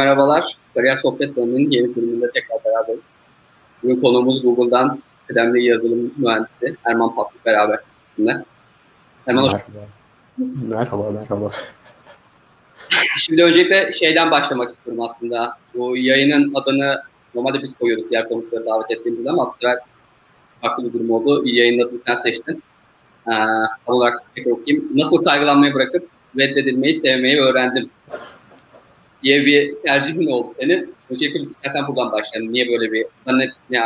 Merhabalar. Kariyer Sohbet Konu'nun yeni bölümünde tekrar beraberiz. Bugün konuğumuz Google'dan kıdemli yazılım mühendisi Erman Patlık beraber. Şimdi. Erman hoş Merhaba. Merhaba, merhaba. Şimdi öncelikle şeyden başlamak istiyorum aslında. Bu yayının adını normalde biz koyuyorduk diğer konukları davet ettiğimizde ama bu sefer farklı bir durum oldu. Yayının adını sen seçtin. Ee, olarak tekrar okuyayım. Nasıl kaygılanmayı bırakıp reddedilmeyi sevmeyi öğrendim diye bir tercihin oldu senin. Öncelikle zaten buradan başlayalım. Niye böyle bir, ne, ne?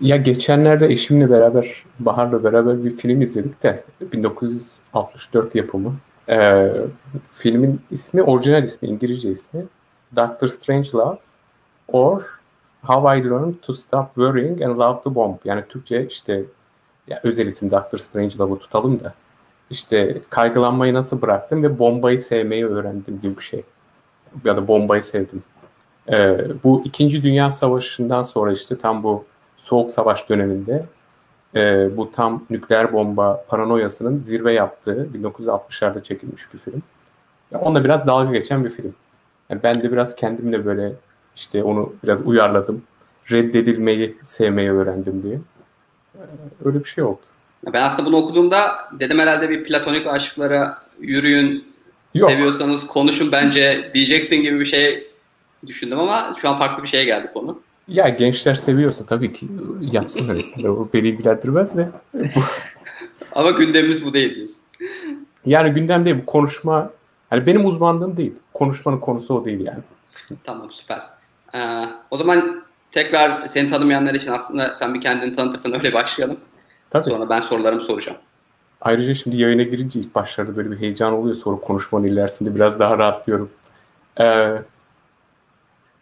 Ya geçenlerde eşimle beraber, Bahar'la beraber bir film izledik de 1964 yapımı. Ee, filmin ismi, orijinal ismi, İngilizce ismi Doctor Strangelove or How I Learned to Stop Worrying and Love the Bomb. Yani Türkçe işte ya özel isim Doctor Strangelove'u tutalım da işte kaygılanmayı nasıl bıraktım ve bombayı sevmeyi öğrendim gibi bir şey. Ya da bombayı sevdim. Ee, bu İkinci Dünya Savaşı'ndan sonra işte tam bu Soğuk Savaş döneminde e, bu tam nükleer bomba paranoyasının zirve yaptığı 1960'larda çekilmiş bir film. Ya onunla biraz dalga geçen bir film. Yani ben de biraz kendimle böyle işte onu biraz uyarladım. Reddedilmeyi sevmeyi öğrendim diye. Ee, öyle bir şey oldu. Ben aslında bunu okuduğumda dedim herhalde bir platonik aşıklara yürüyün, Yok. seviyorsanız konuşun bence diyeceksin gibi bir şey düşündüm ama şu an farklı bir şeye geldi konu. Ya gençler seviyorsa tabii ki yapsınlar etsinler. O beni ilgilendirmez de. ama gündemimiz bu değil diyorsun. Yani gündem değil bu konuşma. Hani benim uzmanlığım değil. Konuşmanın konusu o değil yani. Tamam süper. Ee, o zaman tekrar seni tanımayanlar için aslında sen bir kendini tanıtırsan öyle başlayalım. Tabii. Sonra ben sorularımı soracağım. Ayrıca şimdi yayına girince ilk başlarda böyle bir heyecan oluyor. Sonra konuşmanın ilerisinde biraz daha rahatlıyorum. Ee,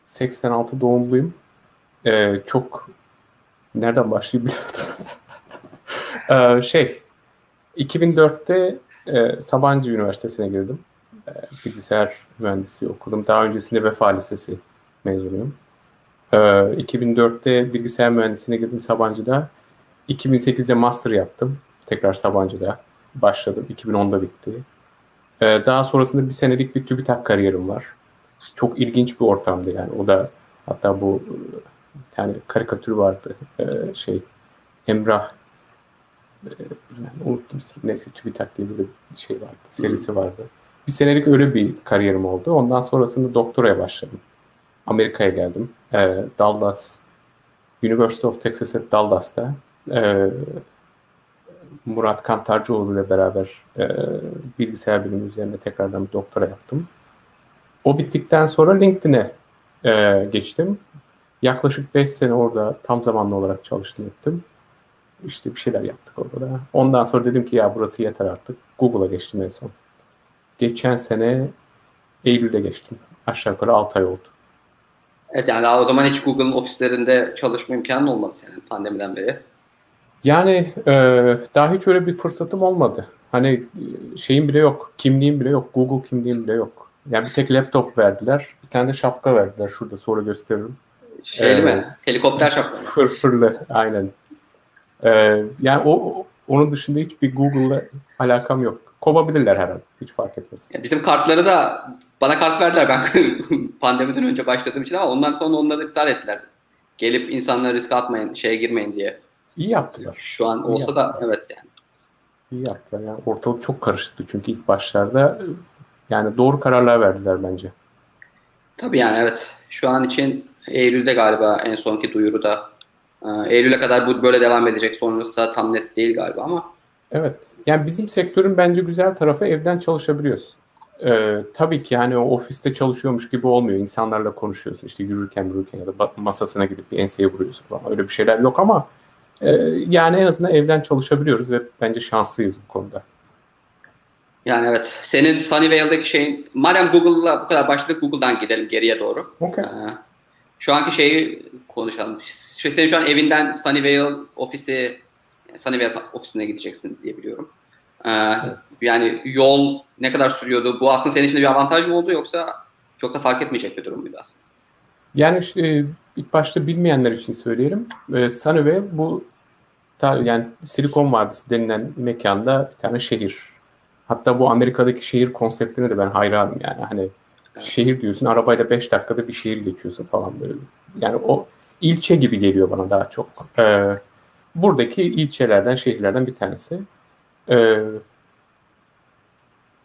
86 doğumluyum. Ee, çok nereden başlayayım ee, şey 2004'te e, Sabancı Üniversitesi'ne girdim. E, bilgisayar mühendisi okudum. Daha öncesinde Vefa Lisesi mezunuyum. E, 2004'te bilgisayar mühendisliğine girdim Sabancı'da. 2008'de master yaptım. Tekrar Sabancı'da başladım. 2010'da bitti. Ee, daha sonrasında bir senelik bir TÜBİTAK kariyerim var. Çok ilginç bir ortamdı yani. O da hatta bu bir tane karikatür vardı. Ee, şey Emrah e, unuttum neyse TÜBİTAK diye bir şey vardı. Serisi vardı. Bir senelik öyle bir kariyerim oldu. Ondan sonrasında doktoraya başladım. Amerika'ya geldim. Ee, Dallas University of Texas at Dallas'ta e, Murat Kantarcıoğlu ile beraber e, bilgisayar bilimi üzerine tekrardan bir doktora yaptım. O bittikten sonra LinkedIn'e e, geçtim. Yaklaşık 5 sene orada tam zamanlı olarak çalıştım ettim. İşte bir şeyler yaptık orada da. Ondan sonra dedim ki ya burası yeter artık. Google'a geçtim en son. Geçen sene Eylül'de geçtim. Aşağı yukarı 6 ay oldu. Evet yani daha o zaman hiç Google'ın ofislerinde çalışma imkanı olmadı senin pandemiden beri. Yani e, daha hiç öyle bir fırsatım olmadı. Hani e, şeyim bile yok, kimliğim bile yok, Google kimliğim bile yok. Yani bir tek laptop verdiler, bir tane de şapka verdiler. Şurada sonra gösteririm. Şeyli ee, mi? Helikopter şapka mı? Fırfırlı, aynen. Ee, yani o onun dışında hiçbir Google'la alakam yok. Kovabilirler herhalde. Hiç fark etmez. Ya bizim kartları da bana kart verdiler ben pandemiden önce başladığım için ama ondan sonra onları iptal ettiler. Gelip insanlara risk atmayın, şeye girmeyin diye. İyi yaptılar. Şu an İyi olsa yaptılar. da evet yani. İyi yaptılar. Yani ortalık çok karışıktı çünkü ilk başlarda yani doğru kararlar verdiler bence. Tabii yani evet. Şu an için Eylül'de galiba en sonki duyuruda. Ee, Eylül'e kadar bu böyle devam edecek. Sonrası tam net değil galiba ama. Evet. Yani bizim sektörün bence güzel tarafı evden çalışabiliyorsun. Ee, tabii ki hani o ofiste çalışıyormuş gibi olmuyor. İnsanlarla konuşuyorsun işte yürürken yürürken ya da masasına gidip bir enseye vuruyorsun falan. Öyle bir şeyler yok ama ee, yani en azından evden çalışabiliyoruz ve bence şanslıyız bu konuda. Yani evet. Senin Sunnyvale'daki şeyin, madem Google'la bu kadar başladık Google'dan gidelim geriye doğru. Okay. Ee, şu anki şeyi konuşalım. Senin şu an evinden Sunnyvale ofisi, Sunnyvale ofisine gideceksin diye biliyorum. Ee, evet. Yani yol ne kadar sürüyordu? Bu aslında senin için bir avantaj mı oldu yoksa çok da fark etmeyecek bir durum muydu aslında? Yani işte, ilk başta bilmeyenler için söyleyelim. Ee, Sunnyvale bu yani Silikon Vadisi denilen mekanda bir tane şehir. Hatta bu Amerika'daki şehir konseptine de ben hayranım yani. Hani Evet. Şehir diyorsun arabayla 5 dakikada bir şehir geçiyorsun falan böyle. Yani o ilçe gibi geliyor bana daha çok. Ee, buradaki ilçelerden, şehirlerden bir tanesi. Ee,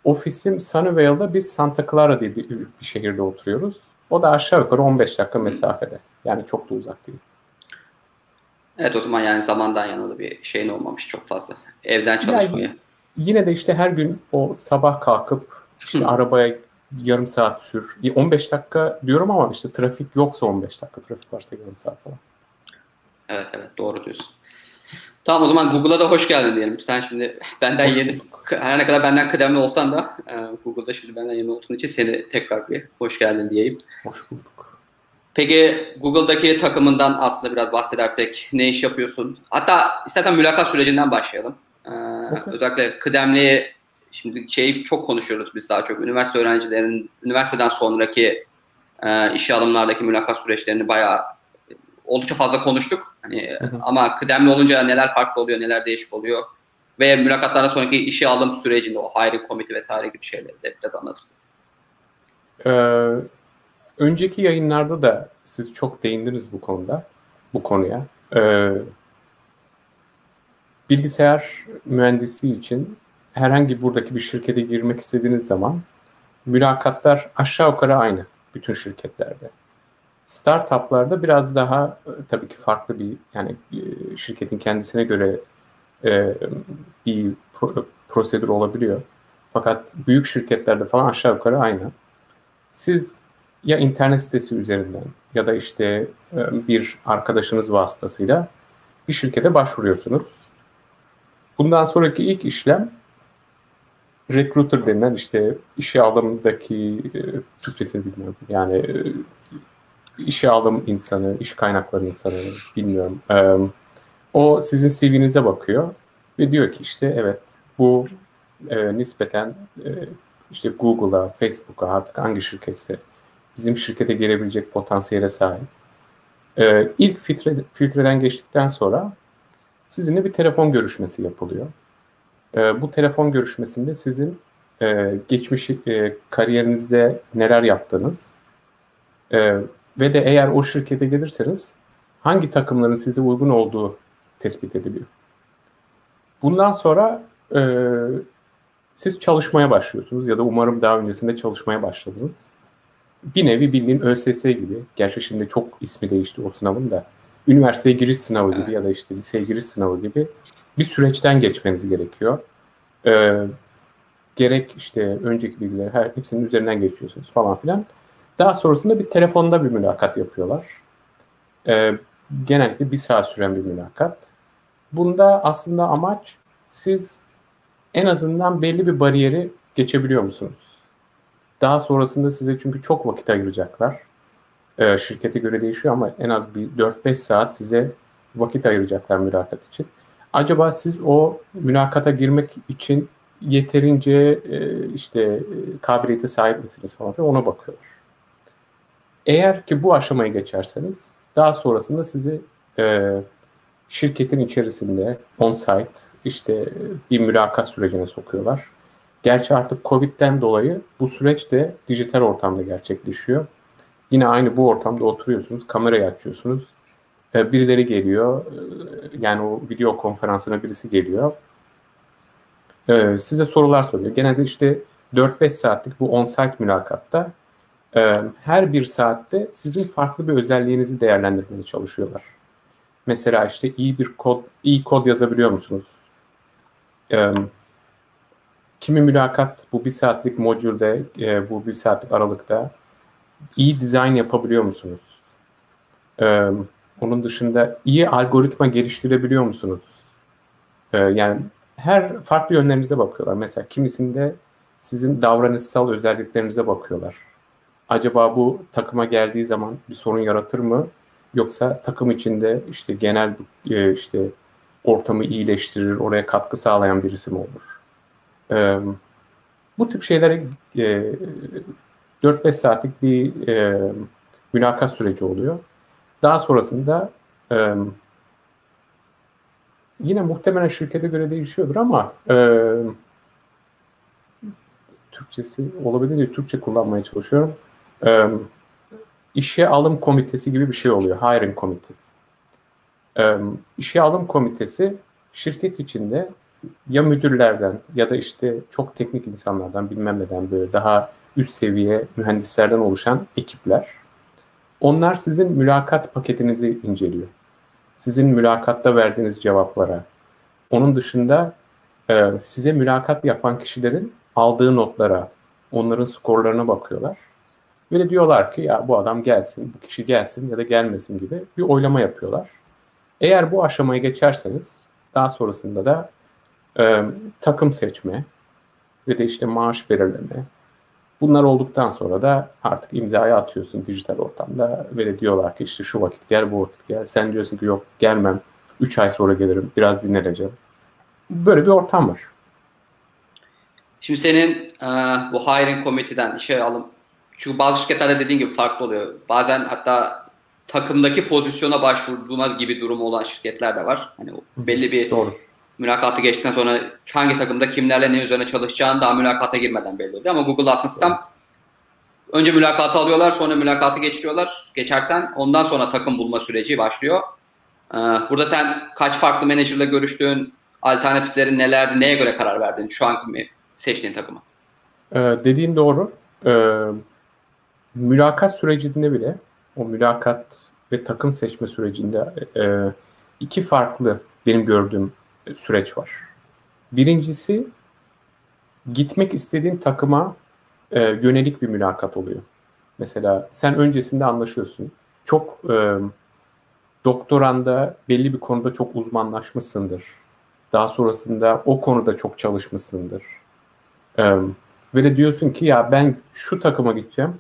ofisim Sunnyvale'da biz Santa Clara diye bir, bir şehirde oturuyoruz. O da aşağı yukarı 15 dakika mesafede. Yani çok da uzak değil. Evet o zaman yani zamandan yana da bir şeyin olmamış çok fazla. Evden çalışmaya. Yani yine de işte her gün o sabah kalkıp işte arabaya yarım saat sür. 15 dakika diyorum ama işte trafik yoksa 15 dakika, trafik varsa yarım saat falan. Evet evet doğru diyorsun. Tamam o zaman Google'a da hoş geldin diyelim. Sen şimdi benden yeni, her ne kadar benden kıdemli olsan da e, Google'da şimdi benden yeni olduğun için seni tekrar bir hoş geldin diyeyim. Hoş bulduk. Peki Google'daki takımından aslında biraz bahsedersek ne iş yapıyorsun? Hatta istersen mülakat sürecinden başlayalım. Ee, okay. Özellikle kıdemli Şimdi şeyi çok konuşuyoruz biz daha çok. Üniversite öğrencilerinin üniversiteden sonraki e, işe alımlardaki mülakat süreçlerini bayağı oldukça fazla konuştuk. Hani hı hı. ama kıdemli olunca neler farklı oluyor, neler değişik oluyor ve mülakatlardan sonraki işe alım sürecinde o hiring komite vesaire gibi şeyleri de biraz anlatırsın. Ee, önceki yayınlarda da siz çok değindiniz bu konuda, bu konuya. Ee, bilgisayar mühendisi için herhangi buradaki bir şirkete girmek istediğiniz zaman mülakatlar aşağı yukarı aynı bütün şirketlerde. Startuplarda biraz daha e, tabii ki farklı bir yani e, şirketin kendisine göre e, bir prosedür olabiliyor. Fakat büyük şirketlerde falan aşağı yukarı aynı. Siz ya internet sitesi üzerinden ya da işte bir arkadaşınız vasıtasıyla bir şirkete başvuruyorsunuz. Bundan sonraki ilk işlem recruiter denilen işte işe alımdaki e, Türkçesini bilmiyorum. Yani e, işe alım insanı, iş kaynakları insanı bilmiyorum. E, o sizin CV'nize bakıyor ve diyor ki işte evet bu e, nispeten e, işte Google'a, Facebook'a artık hangi şirketse bizim şirkete gelebilecek potansiyele sahip. E, ilk filtre, filtreden geçtikten sonra sizinle bir telefon görüşmesi yapılıyor. E, bu telefon görüşmesinde sizin e, geçmiş e, kariyerinizde neler yaptınız e, ve de eğer o şirkete gelirseniz hangi takımların size uygun olduğu tespit ediliyor. Bundan sonra e, siz çalışmaya başlıyorsunuz ya da umarım daha öncesinde çalışmaya başladınız. Bir nevi bildiğin ÖSS gibi, gerçi şimdi çok ismi değişti o sınavın da, üniversiteye giriş sınavı gibi ya da işte liseye giriş sınavı gibi bir süreçten geçmeniz gerekiyor. Ee, gerek işte önceki bilgileri her hepsinin üzerinden geçiyorsunuz falan filan. Daha sonrasında bir telefonda bir mülakat yapıyorlar. Ee, genellikle bir saat süren bir mülakat. Bunda aslında amaç siz en azından belli bir bariyeri geçebiliyor musunuz? Daha sonrasında size çünkü çok vakit ayıracaklar. Ee, şirkete göre değişiyor ama en az bir 4-5 saat size vakit ayıracaklar mülakat için. Acaba siz o mülakata girmek için yeterince e, işte e, kabiliyete sahip misiniz falan filan ona bakıyorlar. Eğer ki bu aşamayı geçerseniz daha sonrasında sizi e, şirketin içerisinde on-site işte bir mülakat sürecine sokuyorlar. Gerçi artık Covid'den dolayı bu süreç de dijital ortamda gerçekleşiyor. Yine aynı bu ortamda oturuyorsunuz, kamerayı açıyorsunuz. E, birileri geliyor, e, yani o video konferansına birisi geliyor. E, size sorular soruyor. Genelde işte 4-5 saatlik bu on-site mülakatta her bir saatte sizin farklı bir özelliğinizi değerlendirmeye çalışıyorlar. Mesela işte iyi bir kod, iyi kod yazabiliyor musunuz? Kimi mülakat bu bir saatlik modülde, bu bir saatlik aralıkta iyi dizayn yapabiliyor musunuz? Onun dışında iyi algoritma geliştirebiliyor musunuz? Ee, yani her farklı yönlerinize bakıyorlar. Mesela kimisinde sizin davranışsal özelliklerinize bakıyorlar. Acaba bu takıma geldiği zaman bir sorun yaratır mı? Yoksa takım içinde işte genel e, işte ortamı iyileştirir, oraya katkı sağlayan birisi mi olur? Ee, bu tip şeylere e, 4-5 saatlik bir e, mülakat süreci oluyor. Daha sonrasında e, yine muhtemelen şirkete göre değişiyordur ama e, Türkçesi olabildiğince Türkçe kullanmaya çalışıyorum. E, işe alım komitesi gibi bir şey oluyor. Hiring committee. E, işe alım komitesi şirket içinde ya müdürlerden ya da işte çok teknik insanlardan bilmem neden böyle daha üst seviye mühendislerden oluşan ekipler. Onlar sizin mülakat paketinizi inceliyor. Sizin mülakatta verdiğiniz cevaplara. Onun dışında e, size mülakat yapan kişilerin aldığı notlara, onların skorlarına bakıyorlar. Ve de diyorlar ki ya bu adam gelsin, bu kişi gelsin ya da gelmesin gibi bir oylama yapıyorlar. Eğer bu aşamayı geçerseniz daha sonrasında da e, takım seçme ve de işte maaş belirleme. Bunlar olduktan sonra da artık imzayı atıyorsun dijital ortamda ve de diyorlar ki işte şu vakit gel bu vakit gel. Sen diyorsun ki yok gelmem 3 ay sonra gelirim biraz dinleneceğim. Böyle bir ortam var. Şimdi senin e, bu hiring committee'den işe alım çünkü bazı şirketlerde dediğin gibi farklı oluyor. Bazen hatta takımdaki pozisyona başvurma gibi durumu olan şirketler de var. Hani belli bir Doğru mülakatı geçtikten sonra hangi takımda kimlerle ne üzerine çalışacağını daha mülakata girmeden belli oluyor. Ama Google aslında sistem önce mülakatı alıyorlar sonra mülakatı geçiriyorlar. Geçersen ondan sonra takım bulma süreci başlıyor. Ee, burada sen kaç farklı menajerle görüştüğün, alternatiflerin nelerdi, neye göre karar verdin şu anki seçtiğin takıma? Ee, dediğin doğru. Ee, mülakat sürecinde bile o mülakat ve takım seçme sürecinde e, iki farklı benim gördüğüm süreç var. Birincisi gitmek istediğin takıma e, yönelik bir mülakat oluyor. Mesela sen öncesinde anlaşıyorsun. Çok e, doktoranda belli bir konuda çok uzmanlaşmışsındır. Daha sonrasında o konuda çok çalışmışsındır. E, ve de diyorsun ki ya ben şu takıma gideceğim,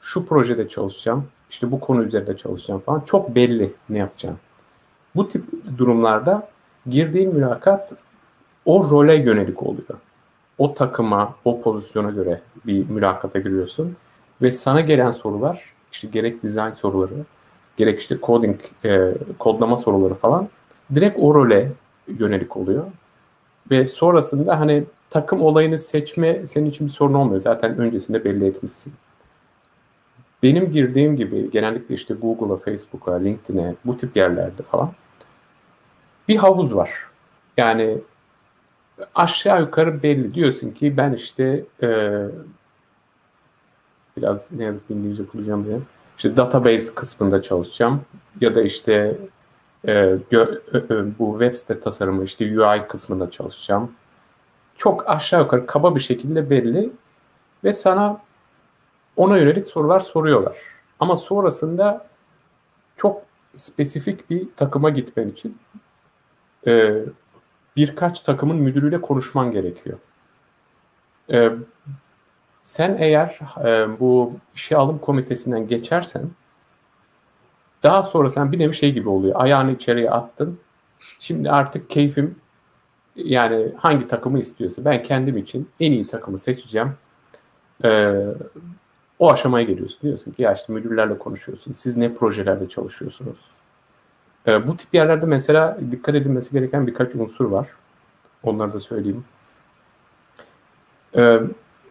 şu projede çalışacağım, işte bu konu üzerinde çalışacağım falan. Çok belli ne yapacağım. Bu tip durumlarda girdiğin mülakat o role yönelik oluyor. O takıma, o pozisyona göre bir mülakata giriyorsun ve sana gelen sorular, işte gerek design soruları, gerek işte coding, e, kodlama soruları falan direkt o role yönelik oluyor. Ve sonrasında hani takım olayını seçme senin için bir sorun olmuyor. Zaten öncesinde belli etmişsin. Benim girdiğim gibi genellikle işte Google'a, Facebook'a, LinkedIn'e bu tip yerlerde falan bir havuz var. Yani aşağı yukarı belli. Diyorsun ki ben işte e, biraz ne yazık ki İngilizce kullanacağım diye. İşte database kısmında çalışacağım ya da işte e, gö, e, bu web site tasarımı işte UI kısmında çalışacağım. Çok aşağı yukarı kaba bir şekilde belli ve sana ona yönelik sorular soruyorlar. Ama sonrasında çok spesifik bir takıma gitmen için e, birkaç takımın müdürüyle konuşman gerekiyor. E, sen eğer e, bu işe alım komitesinden geçersen daha sonra sen bir nevi şey gibi oluyor. Ayağını içeriye attın. Şimdi artık keyfim yani hangi takımı istiyorsa ben kendim için en iyi takımı seçeceğim. Ee, o aşamaya geliyorsun. Diyorsun ki ya işte müdürlerle konuşuyorsun. Siz ne projelerde çalışıyorsunuz? E, bu tip yerlerde mesela dikkat edilmesi gereken birkaç unsur var. Onları da söyleyeyim. E,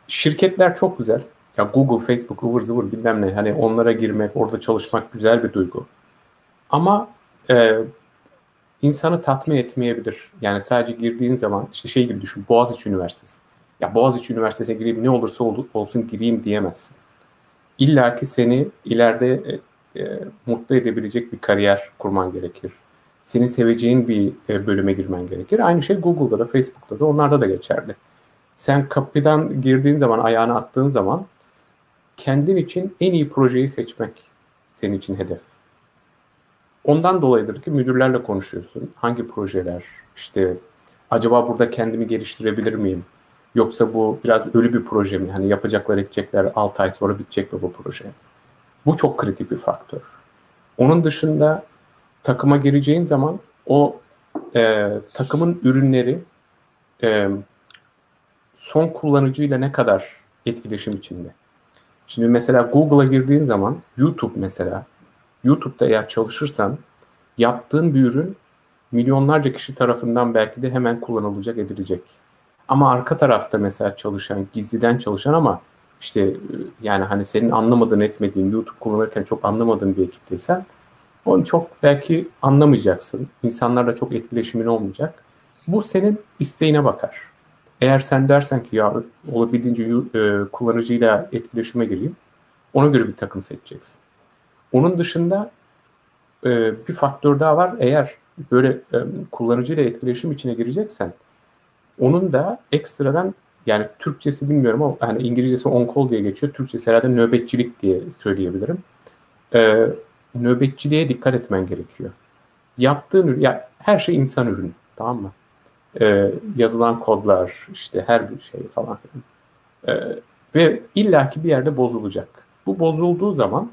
şirketler çok güzel. Ya Google, Facebook, ıvır zıvır bilmem ne. Hani onlara girmek, orada çalışmak güzel bir duygu. Ama e, insanı tatmin etmeyebilir. Yani sadece girdiğin zaman işte şey gibi düşün. Boğaziçi Üniversitesi. Ya Boğaziçi Üniversitesi'ne gireyim ne olursa olsun gireyim diyemezsin. İlla ki seni ileride e, mutlu edebilecek bir kariyer kurman gerekir. Seni seveceğin bir e, bölüme girmen gerekir. Aynı şey Google'da da Facebook'ta da onlarda da geçerli. Sen kapıdan girdiğin zaman, ayağını attığın zaman kendin için en iyi projeyi seçmek senin için hedef. Ondan dolayıdır ki müdürlerle konuşuyorsun. Hangi projeler, işte acaba burada kendimi geliştirebilir miyim? Yoksa bu biraz ölü bir proje mi? Hani yapacaklar edecekler 6 ay sonra bitecek mi bu proje? Bu çok kritik bir faktör. Onun dışında takıma gireceğin zaman o e, takımın ürünleri e, son kullanıcıyla ne kadar etkileşim içinde. Şimdi mesela Google'a girdiğin zaman YouTube mesela YouTube'da eğer çalışırsan yaptığın bir ürün milyonlarca kişi tarafından belki de hemen kullanılacak edilecek. Ama arka tarafta mesela çalışan, gizliden çalışan ama işte e, yani hani senin anlamadığın etmediğin, YouTube kullanırken çok anlamadığın bir ekipteysen onu çok belki anlamayacaksın. İnsanlarla çok etkileşimin olmayacak. Bu senin isteğine bakar. Eğer sen dersen ki ya olabildiğince e, kullanıcıyla etkileşime gireyim, ona göre bir takım seçeceksin. Onun dışında e, bir faktör daha var. Eğer böyle kullanıcıyla etkileşim içine gireceksen, onun da ekstradan yani Türkçesi bilmiyorum ama hani İngilizcesi on call diye geçiyor. Türkçesi herhalde nöbetçilik diye söyleyebilirim. Ee, nöbetçiliğe dikkat etmen gerekiyor. Yaptığın ya her şey insan ürünü tamam mı? Ee, yazılan kodlar işte her bir şey falan. Ee, ve illaki bir yerde bozulacak. Bu bozulduğu zaman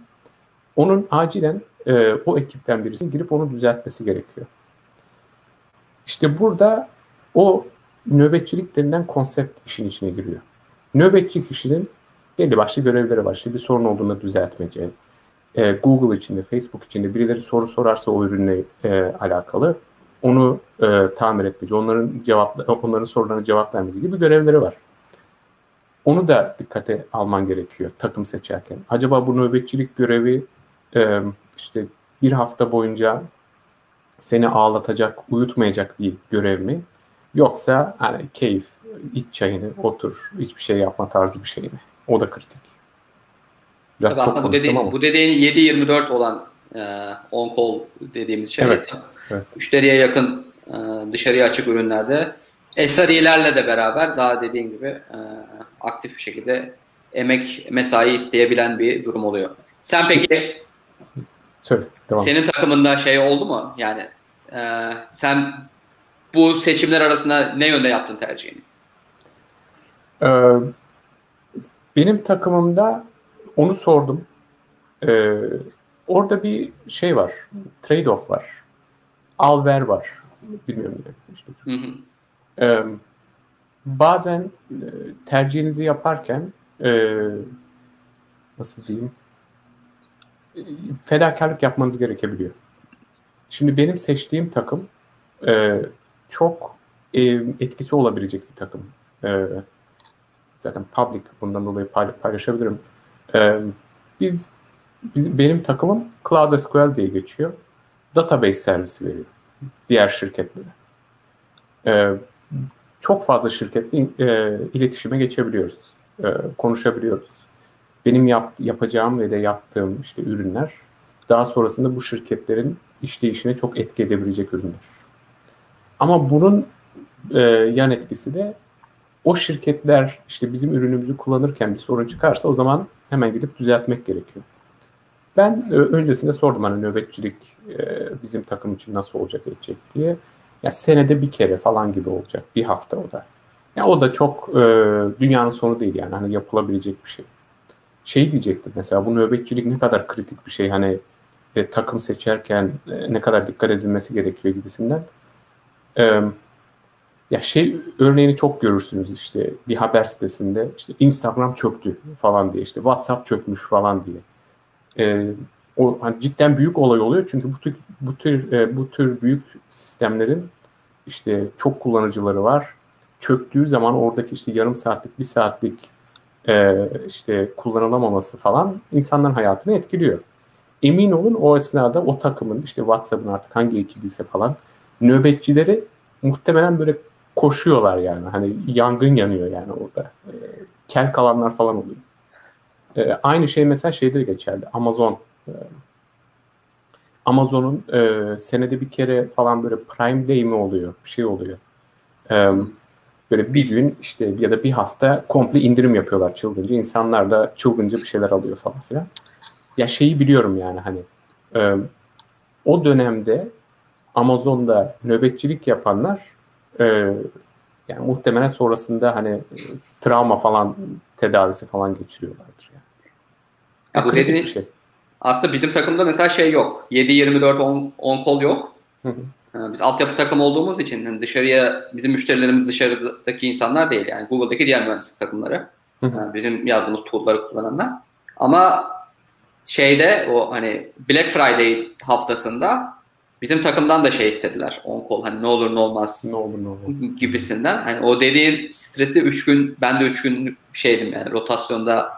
onun acilen e, o ekipten birisinin girip onu düzeltmesi gerekiyor. İşte burada o nöbetçilik denilen konsept işin içine giriyor. Nöbetçi kişinin belli başlı görevleri var. İşte bir sorun olduğunda düzeltmece, e, Google içinde, Facebook içinde birileri soru sorarsa o ürünle e, alakalı onu e, tamir etmeci, onların cevap, onların sorularına cevap vermeci gibi görevleri var. Onu da dikkate alman gerekiyor takım seçerken. Acaba bu nöbetçilik görevi e, işte bir hafta boyunca seni ağlatacak, uyutmayacak bir görev mi? Yoksa hani keyif, iç çayını, otur, hiçbir şey yapma tarzı bir şey mi? O da kritik. Biraz Tabii aslında bu dediğin, ama. bu dediğin 7-24 olan e, on call dediğimiz şey. Evet. evet. Müşteriye yakın e, dışarıya açık ürünlerde SRE'lerle de beraber daha dediğin gibi e, aktif bir şekilde emek mesai isteyebilen bir durum oluyor. Sen peki Söyle, devam. senin takımında şey oldu mu? Yani e, sen bu seçimler arasında ne yönde yaptın tercihini? Ee, benim takımımda onu sordum. Ee, orada bir şey var. Trade-off var. Al ver var. Bilmiyorum ne. İşte. Hı hı. Ee, bazen e, tercihinizi yaparken e, nasıl diyeyim fedakarlık yapmanız gerekebiliyor. Şimdi benim seçtiğim takım e, çok e, etkisi olabilecek bir takım. E, zaten public bundan dolayı paylaşabilirim. E, biz, biz benim takımım Cloud SQL diye geçiyor. Database servisi veriyor diğer şirketlere. E, çok fazla şirketle e, iletişime geçebiliyoruz. E, konuşabiliyoruz. Benim yap, yapacağım ve de yaptığım işte ürünler daha sonrasında bu şirketlerin işleyişine çok etki edebilecek ürünler. Ama bunun e, yan etkisi de o şirketler işte bizim ürünümüzü kullanırken bir sorun çıkarsa o zaman hemen gidip düzeltmek gerekiyor. Ben e, öncesinde sordum hani nöbetçilik e, bizim takım için nasıl olacak edecek diye. Ya senede bir kere falan gibi olacak. Bir hafta o da. Ya o da çok e, dünyanın sonu değil yani hani yapılabilecek bir şey. Şey diyecektim mesela bu nöbetçilik ne kadar kritik bir şey hani e, takım seçerken e, ne kadar dikkat edilmesi gerekiyor gibisinden. E, ya şey örneğini çok görürsünüz işte bir haber sitesinde işte Instagram çöktü falan diye işte WhatsApp çökmüş falan diye. E, o hani cidden büyük olay oluyor çünkü bu tür bu tür e, bu tür büyük sistemlerin işte çok kullanıcıları var. Çöktüğü zaman oradaki işte yarım saatlik, bir saatlik e, işte kullanılamaması falan insanların hayatını etkiliyor. Emin olun o esnada o takımın işte WhatsApp'ın artık hangi ekibiyse falan nöbetçileri muhtemelen böyle koşuyorlar yani. Hani yangın yanıyor yani orada. E, kel kalanlar falan oluyor. E, aynı şey mesela şeyde geçerli. Amazon e, Amazon'un e, senede bir kere falan böyle Prime Day mi oluyor? Bir şey oluyor. E, böyle bir gün işte ya da bir hafta komple indirim yapıyorlar çılgınca. İnsanlar da çılgınca bir şeyler alıyor falan filan. Ya şeyi biliyorum yani hani e, o dönemde Amazon'da nöbetçilik yapanlar e, yani muhtemelen sonrasında hani e, travma falan tedavisi falan geçiriyorlardır yani. Ya bu dediğin, şey. Aslında bizim takımda mesela şey yok. 7-24 on, on kol yok. Hı hı. Ee, biz altyapı takım olduğumuz için yani dışarıya bizim müşterilerimiz dışarıdaki insanlar değil yani Google'daki diğer mühendislik takımları. Hı hı. Yani bizim yazdığımız tool'ları kullananlar. Ama şeyde o hani Black Friday haftasında bizim takımdan da şey istediler. On kol hani ne olur ne olmaz. Ne olur ne olmaz. Gibisinden. Hani o dediğin stresi 3 gün ben de 3 gün şeydim yani rotasyonda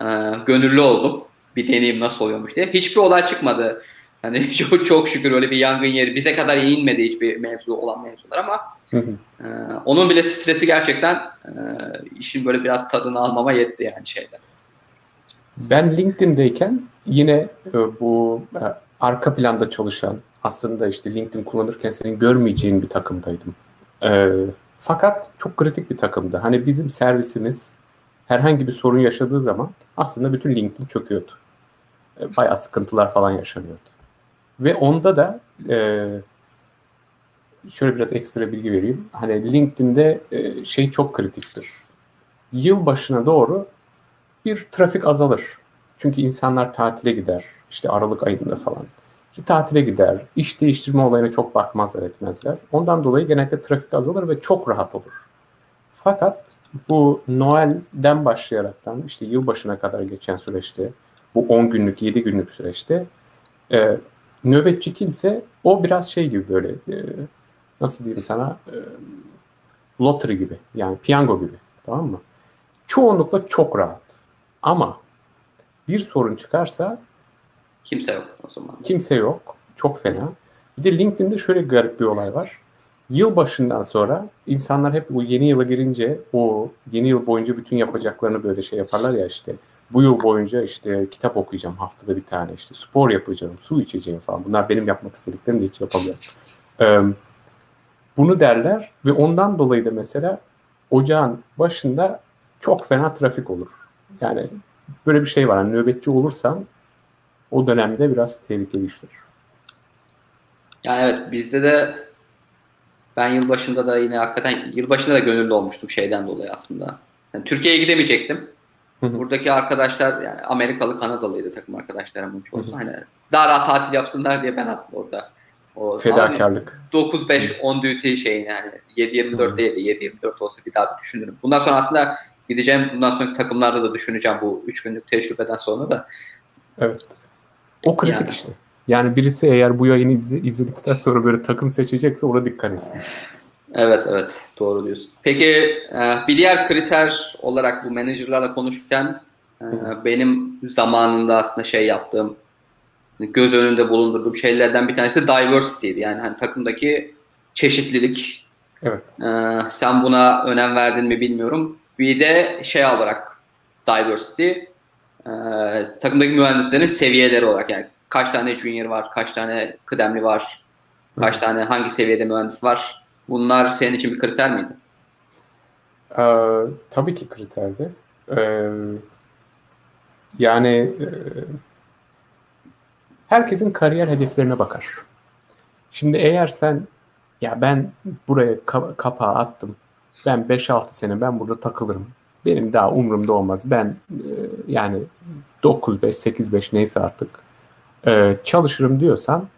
e, gönüllü oldum. Bir deneyim nasıl oluyormuş diye. Hiçbir olay çıkmadı. Hani çok, çok şükür öyle bir yangın yeri bize kadar inmedi hiçbir mevzu olan mevzular ama e, onun bile stresi gerçekten e, işin böyle biraz tadını almama yetti yani şeyler. Ben LinkedIn'deyken yine e, bu e, arka planda çalışan aslında işte LinkedIn kullanırken senin görmeyeceğin bir takımdaydım. E, fakat çok kritik bir takımdı. Hani bizim servisimiz herhangi bir sorun yaşadığı zaman aslında bütün LinkedIn çöküyordu. E, bayağı sıkıntılar falan yaşanıyordu. Ve onda da e, şöyle biraz ekstra bilgi vereyim. Hani LinkedIn'de e, şey çok kritiktir. Yıl başına doğru bir trafik azalır. Çünkü insanlar tatile gider. İşte Aralık ayında falan. İşte tatile gider. İş değiştirme olayına çok bakmazlar etmezler. Ondan dolayı genellikle trafik azalır ve çok rahat olur. Fakat bu Noel'den başlayaraktan işte yılbaşına kadar geçen süreçte bu 10 günlük 7 günlük süreçte e, nöbetçi kimse o biraz şey gibi böyle e, nasıl diyeyim sana e, lottery gibi yani piyango gibi tamam mı? Çoğunlukla çok rahat. Ama bir sorun çıkarsa kimse yok o zaman. Kimse yok. Çok fena. Bir de LinkedIn'de şöyle garip bir olay var. Yıl başından sonra insanlar hep bu yeni yıla girince o yeni yıl boyunca bütün yapacaklarını böyle şey yaparlar ya işte bu yıl boyunca işte kitap okuyacağım haftada bir tane işte spor yapacağım, su içeceğim falan. Bunlar benim yapmak istediklerim de hiç yapamıyorum. Ee, bunu derler ve ondan dolayı da mesela ocağın başında çok fena trafik olur. Yani böyle bir şey var. Yani nöbetçi olursan o dönemde biraz tehlikeli işler. Yani evet bizde de ben yılbaşında da yine hakikaten yılbaşında da gönüllü olmuştum şeyden dolayı aslında. Yani Türkiye'ye gidemeyecektim. Buradaki arkadaşlar yani Amerikalı, Kanadalıydı takım arkadaşlarımın çoğusu. Hani daha rahat tatil yapsınlar diye ben aslında orada o fedakarlık. 9-5-10 duty şeyin yani 7-24'te 7, 7-24 olsa bir daha bir düşünürüm. Bundan sonra aslında gideceğim. Bundan sonraki takımlarda da düşüneceğim bu 3 günlük tecrübeden sonra da. Evet. O kritik yani. işte. Yani birisi eğer bu yayını izle, izledikten sonra böyle takım seçecekse ona dikkat etsin. Evet evet doğru diyorsun. Peki e, bir diğer kriter olarak bu menajerlerle konuşurken e, benim zamanında aslında şey yaptığım göz önünde bulundurduğum şeylerden bir tanesi diversity'ydi. Yani hani takımdaki çeşitlilik. Evet. E, sen buna önem verdin mi bilmiyorum. Bir de şey olarak diversity takımdaki mühendislerin seviyeleri olarak yani kaç tane junior var, kaç tane kıdemli var, kaç tane hangi seviyede mühendis var Bunlar senin için bir kriter miydi? Ee, tabii ki kriterdi. Ee, yani e, herkesin kariyer hedeflerine bakar. Şimdi eğer sen ya ben buraya ka- kapağı attım. Ben 5-6 sene ben burada takılırım. Benim daha umurumda olmaz. Ben e, yani 9-5, 8-5 neyse artık e, çalışırım diyorsan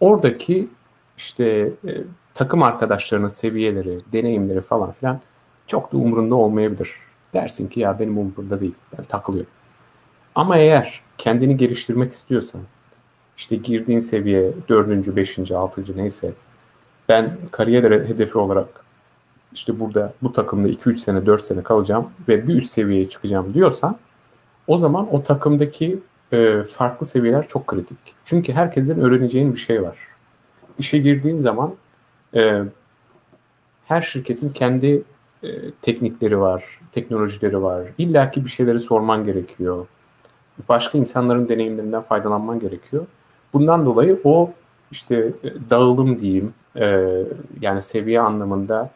oradaki işte e, takım arkadaşlarının seviyeleri, deneyimleri falan filan çok da umurunda olmayabilir. Dersin ki ya benim umurumda değil, ben takılıyorum. Ama eğer kendini geliştirmek istiyorsan, işte girdiğin seviye dördüncü, beşinci, altıncı neyse, ben kariyer hedefi olarak işte burada bu takımda 2-3 sene, 4 sene kalacağım ve bir üst seviyeye çıkacağım diyorsan o zaman o takımdaki e, farklı seviyeler çok kritik. Çünkü herkesin öğreneceğin bir şey var. İşe girdiğin zaman e, her şirketin kendi e, teknikleri var, teknolojileri var. İlla ki bir şeyleri sorman gerekiyor. Başka insanların deneyimlerinden faydalanman gerekiyor. Bundan dolayı o işte e, dağılım diyeyim, e, yani seviye anlamında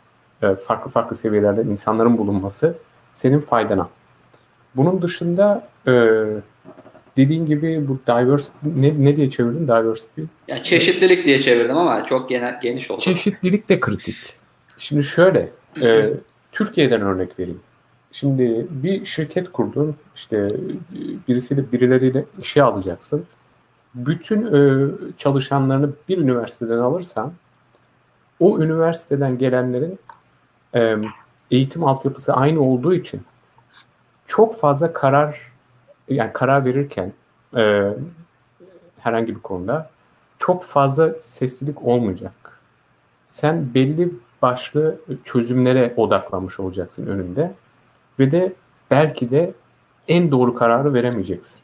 farklı farklı seviyelerde insanların bulunması senin faydana. Bunun dışında e, dediğin gibi bu diversity ne, ne diye çevirdin diversity? Ya çeşitlilik diye çevirdim ama çok genel, geniş oldu. Çeşitlilik de kritik. Şimdi şöyle e, Türkiye'den örnek vereyim. Şimdi bir şirket kurdun, işte birisiyle birileriyle işe alacaksın. Bütün e, çalışanlarını bir üniversiteden alırsan, o üniversiteden gelenlerin e, eğitim altyapısı aynı olduğu için çok fazla karar yani karar verirken e, herhangi bir konuda çok fazla seslilik olmayacak. Sen belli başlı çözümlere odaklanmış olacaksın önünde ve de belki de en doğru kararı veremeyeceksin.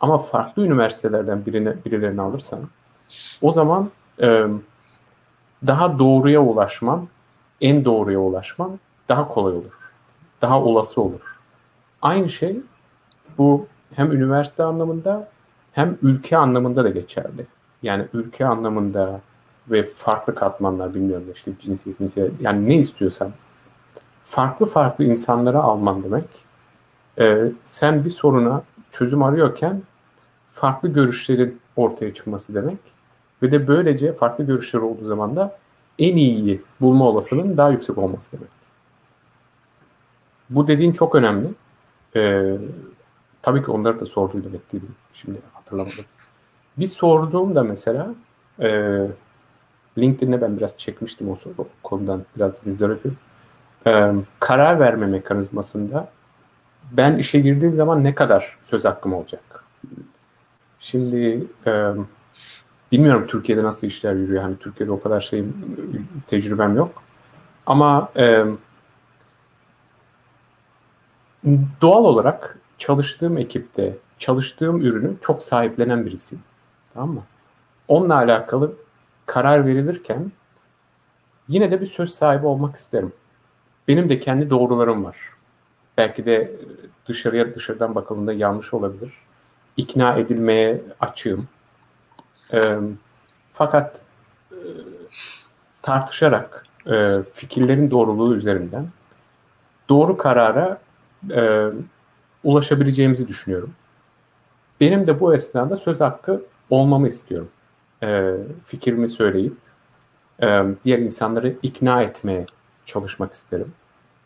Ama farklı üniversitelerden birine, birilerini alırsan o zaman e, daha doğruya ulaşman, en doğruya ulaşman daha kolay olur. Daha olası olur. Aynı şey bu hem üniversite anlamında hem ülke anlamında da geçerli. Yani ülke anlamında ve farklı katmanlar bilmiyorum işte cinsiyet, cinsiyet yani ne istiyorsan farklı farklı insanlara alman demek. Ee, sen bir soruna çözüm arıyorken farklı görüşlerin ortaya çıkması demek. Ve de böylece farklı görüşler olduğu zaman da en iyiyi bulma olasılığının daha yüksek olması demek. Bu dediğin çok önemli. Ee, tabii ki onları da sorduydum ettiydim. Şimdi hatırlamadım. Bir sorduğumda mesela e, LinkedIn'e ben biraz çekmiştim o soru konudan biraz bizler öpüyorum. Ee, karar verme mekanizmasında ben işe girdiğim zaman ne kadar söz hakkım olacak? Şimdi e, bilmiyorum Türkiye'de nasıl işler yürüyor. Hani Türkiye'de o kadar şey tecrübem yok. Ama e, doğal olarak çalıştığım ekipte çalıştığım ürünü çok sahiplenen birisiyim. Tamam mı? Onunla alakalı karar verilirken yine de bir söz sahibi olmak isterim. Benim de kendi doğrularım var. Belki de dışarıya dışarıdan bakıldığında yanlış olabilir. İkna edilmeye açığım. E, fakat e, tartışarak e, fikirlerin doğruluğu üzerinden doğru karara e, ulaşabileceğimizi düşünüyorum. Benim de bu esnada söz hakkı olmamı istiyorum. E, fikrimi söyleyip e, diğer insanları ikna etmeye çalışmak isterim.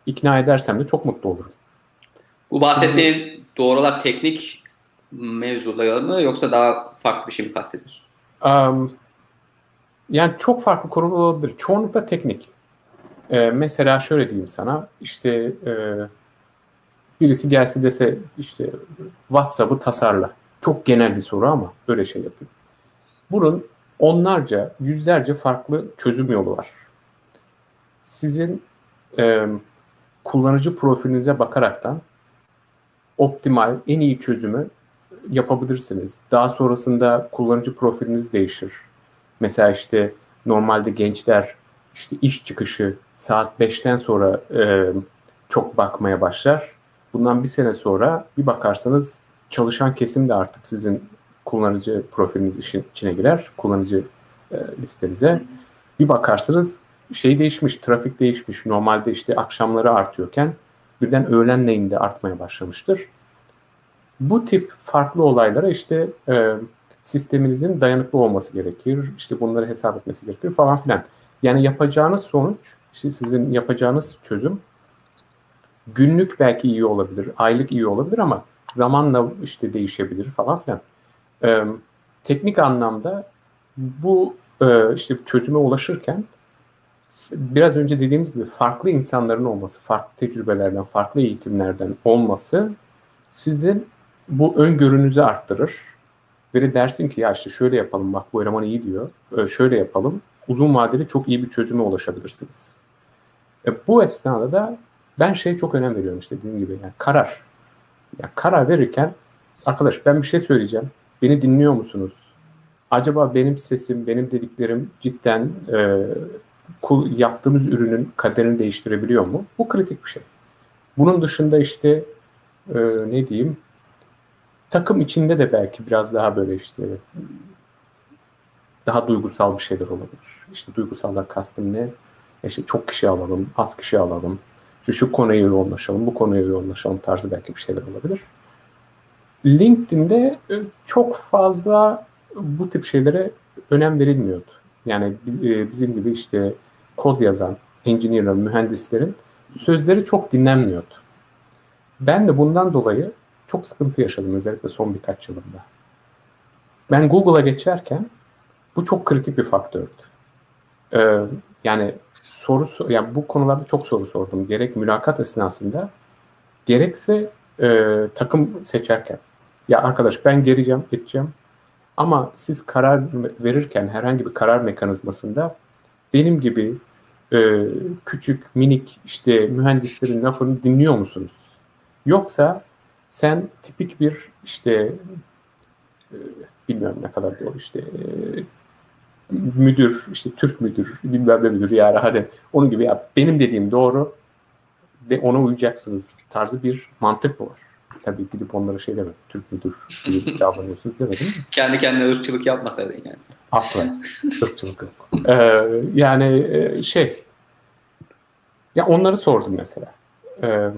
İkna edersem de çok mutlu olurum. Bu bahsettiğin doğrular teknik mevzular mı yoksa daha farklı bir şey mi kastediyorsun? Yani çok farklı konular olabilir. Çoğunlukla teknik. Ee, mesela şöyle diyeyim sana. İşte e, birisi gelse dese işte WhatsApp'ı tasarla. Çok genel bir soru ama böyle şey yapıyor. Bunun onlarca, yüzlerce farklı çözüm yolu var. Sizin e, kullanıcı profilinize bakaraktan optimal, en iyi çözümü yapabilirsiniz. Daha sonrasında kullanıcı profiliniz değişir. Mesela işte normalde gençler işte iş çıkışı saat 5'ten sonra e, çok bakmaya başlar. Bundan bir sene sonra bir bakarsanız çalışan kesim de artık sizin kullanıcı profiliniz işin içine girer. Kullanıcı e, listenize. Bir bakarsınız şey değişmiş, trafik değişmiş. Normalde işte akşamları artıyorken birden öğlenleyin artmaya başlamıştır. Bu tip farklı olaylara işte e, sisteminizin dayanıklı olması gerekir. İşte bunları hesap etmesi gerekir falan filan. Yani yapacağınız sonuç, işte sizin yapacağınız çözüm günlük belki iyi olabilir, aylık iyi olabilir ama zamanla işte değişebilir falan filan. Ee, teknik anlamda bu e, işte çözüme ulaşırken biraz önce dediğimiz gibi farklı insanların olması, farklı tecrübelerden, farklı eğitimlerden olması sizin bu öngörünüzü arttırır. Ve dersin ki ya işte şöyle yapalım bak bu eleman iyi diyor. Ee, şöyle yapalım. Uzun vadeli çok iyi bir çözüme ulaşabilirsiniz. E, bu esnada da ben şey çok önem veriyorum işte dediğim gibi yani karar. Yani karar verirken arkadaş ben bir şey söyleyeceğim. Beni dinliyor musunuz? Acaba benim sesim, benim dediklerim cidden e, yaptığımız ürünün kaderini değiştirebiliyor mu? Bu kritik bir şey. Bunun dışında işte e, ne diyeyim takım içinde de belki biraz daha böyle işte daha duygusal bir şeyler olabilir. İşte duygusallar kastım ne? İşte çok kişi alalım, az kişi alalım. Şu, şu konuya yoğunlaşalım, bu konuya yoğunlaşalım tarzı belki bir şeyler olabilir. LinkedIn'de e, çok fazla bu tip şeylere önem verilmiyordu. Yani e, bizim gibi işte kod yazan engineer'lar, mühendislerin sözleri çok dinlenmiyordu. Ben de bundan dolayı çok sıkıntı yaşadım özellikle son birkaç yılında. Ben Google'a geçerken bu çok kritik bir faktördü. Ee, yani soru, yani bu konularda çok soru sordum. Gerek mülakat esnasında, gerekse e, takım seçerken. Ya arkadaş ben geleceğim, edeceğim. Ama siz karar verirken herhangi bir karar mekanizmasında benim gibi e, küçük, minik işte mühendislerin lafını dinliyor musunuz? Yoksa sen tipik bir işte e, bilmiyorum ne kadar doğru işte e, müdür, işte Türk müdür, bilmem ne müdür yani hani onun gibi ya benim dediğim doğru ve ona uyacaksınız tarzı bir mantık mı var? Tabii gidip onlara şey demedim. Türk müdür gibi davranıyorsunuz demedim. Kendi kendine ırkçılık yapmasaydın yani. Asla. ırkçılık yok. Ee, yani e, şey ya onları sordum mesela. Ee,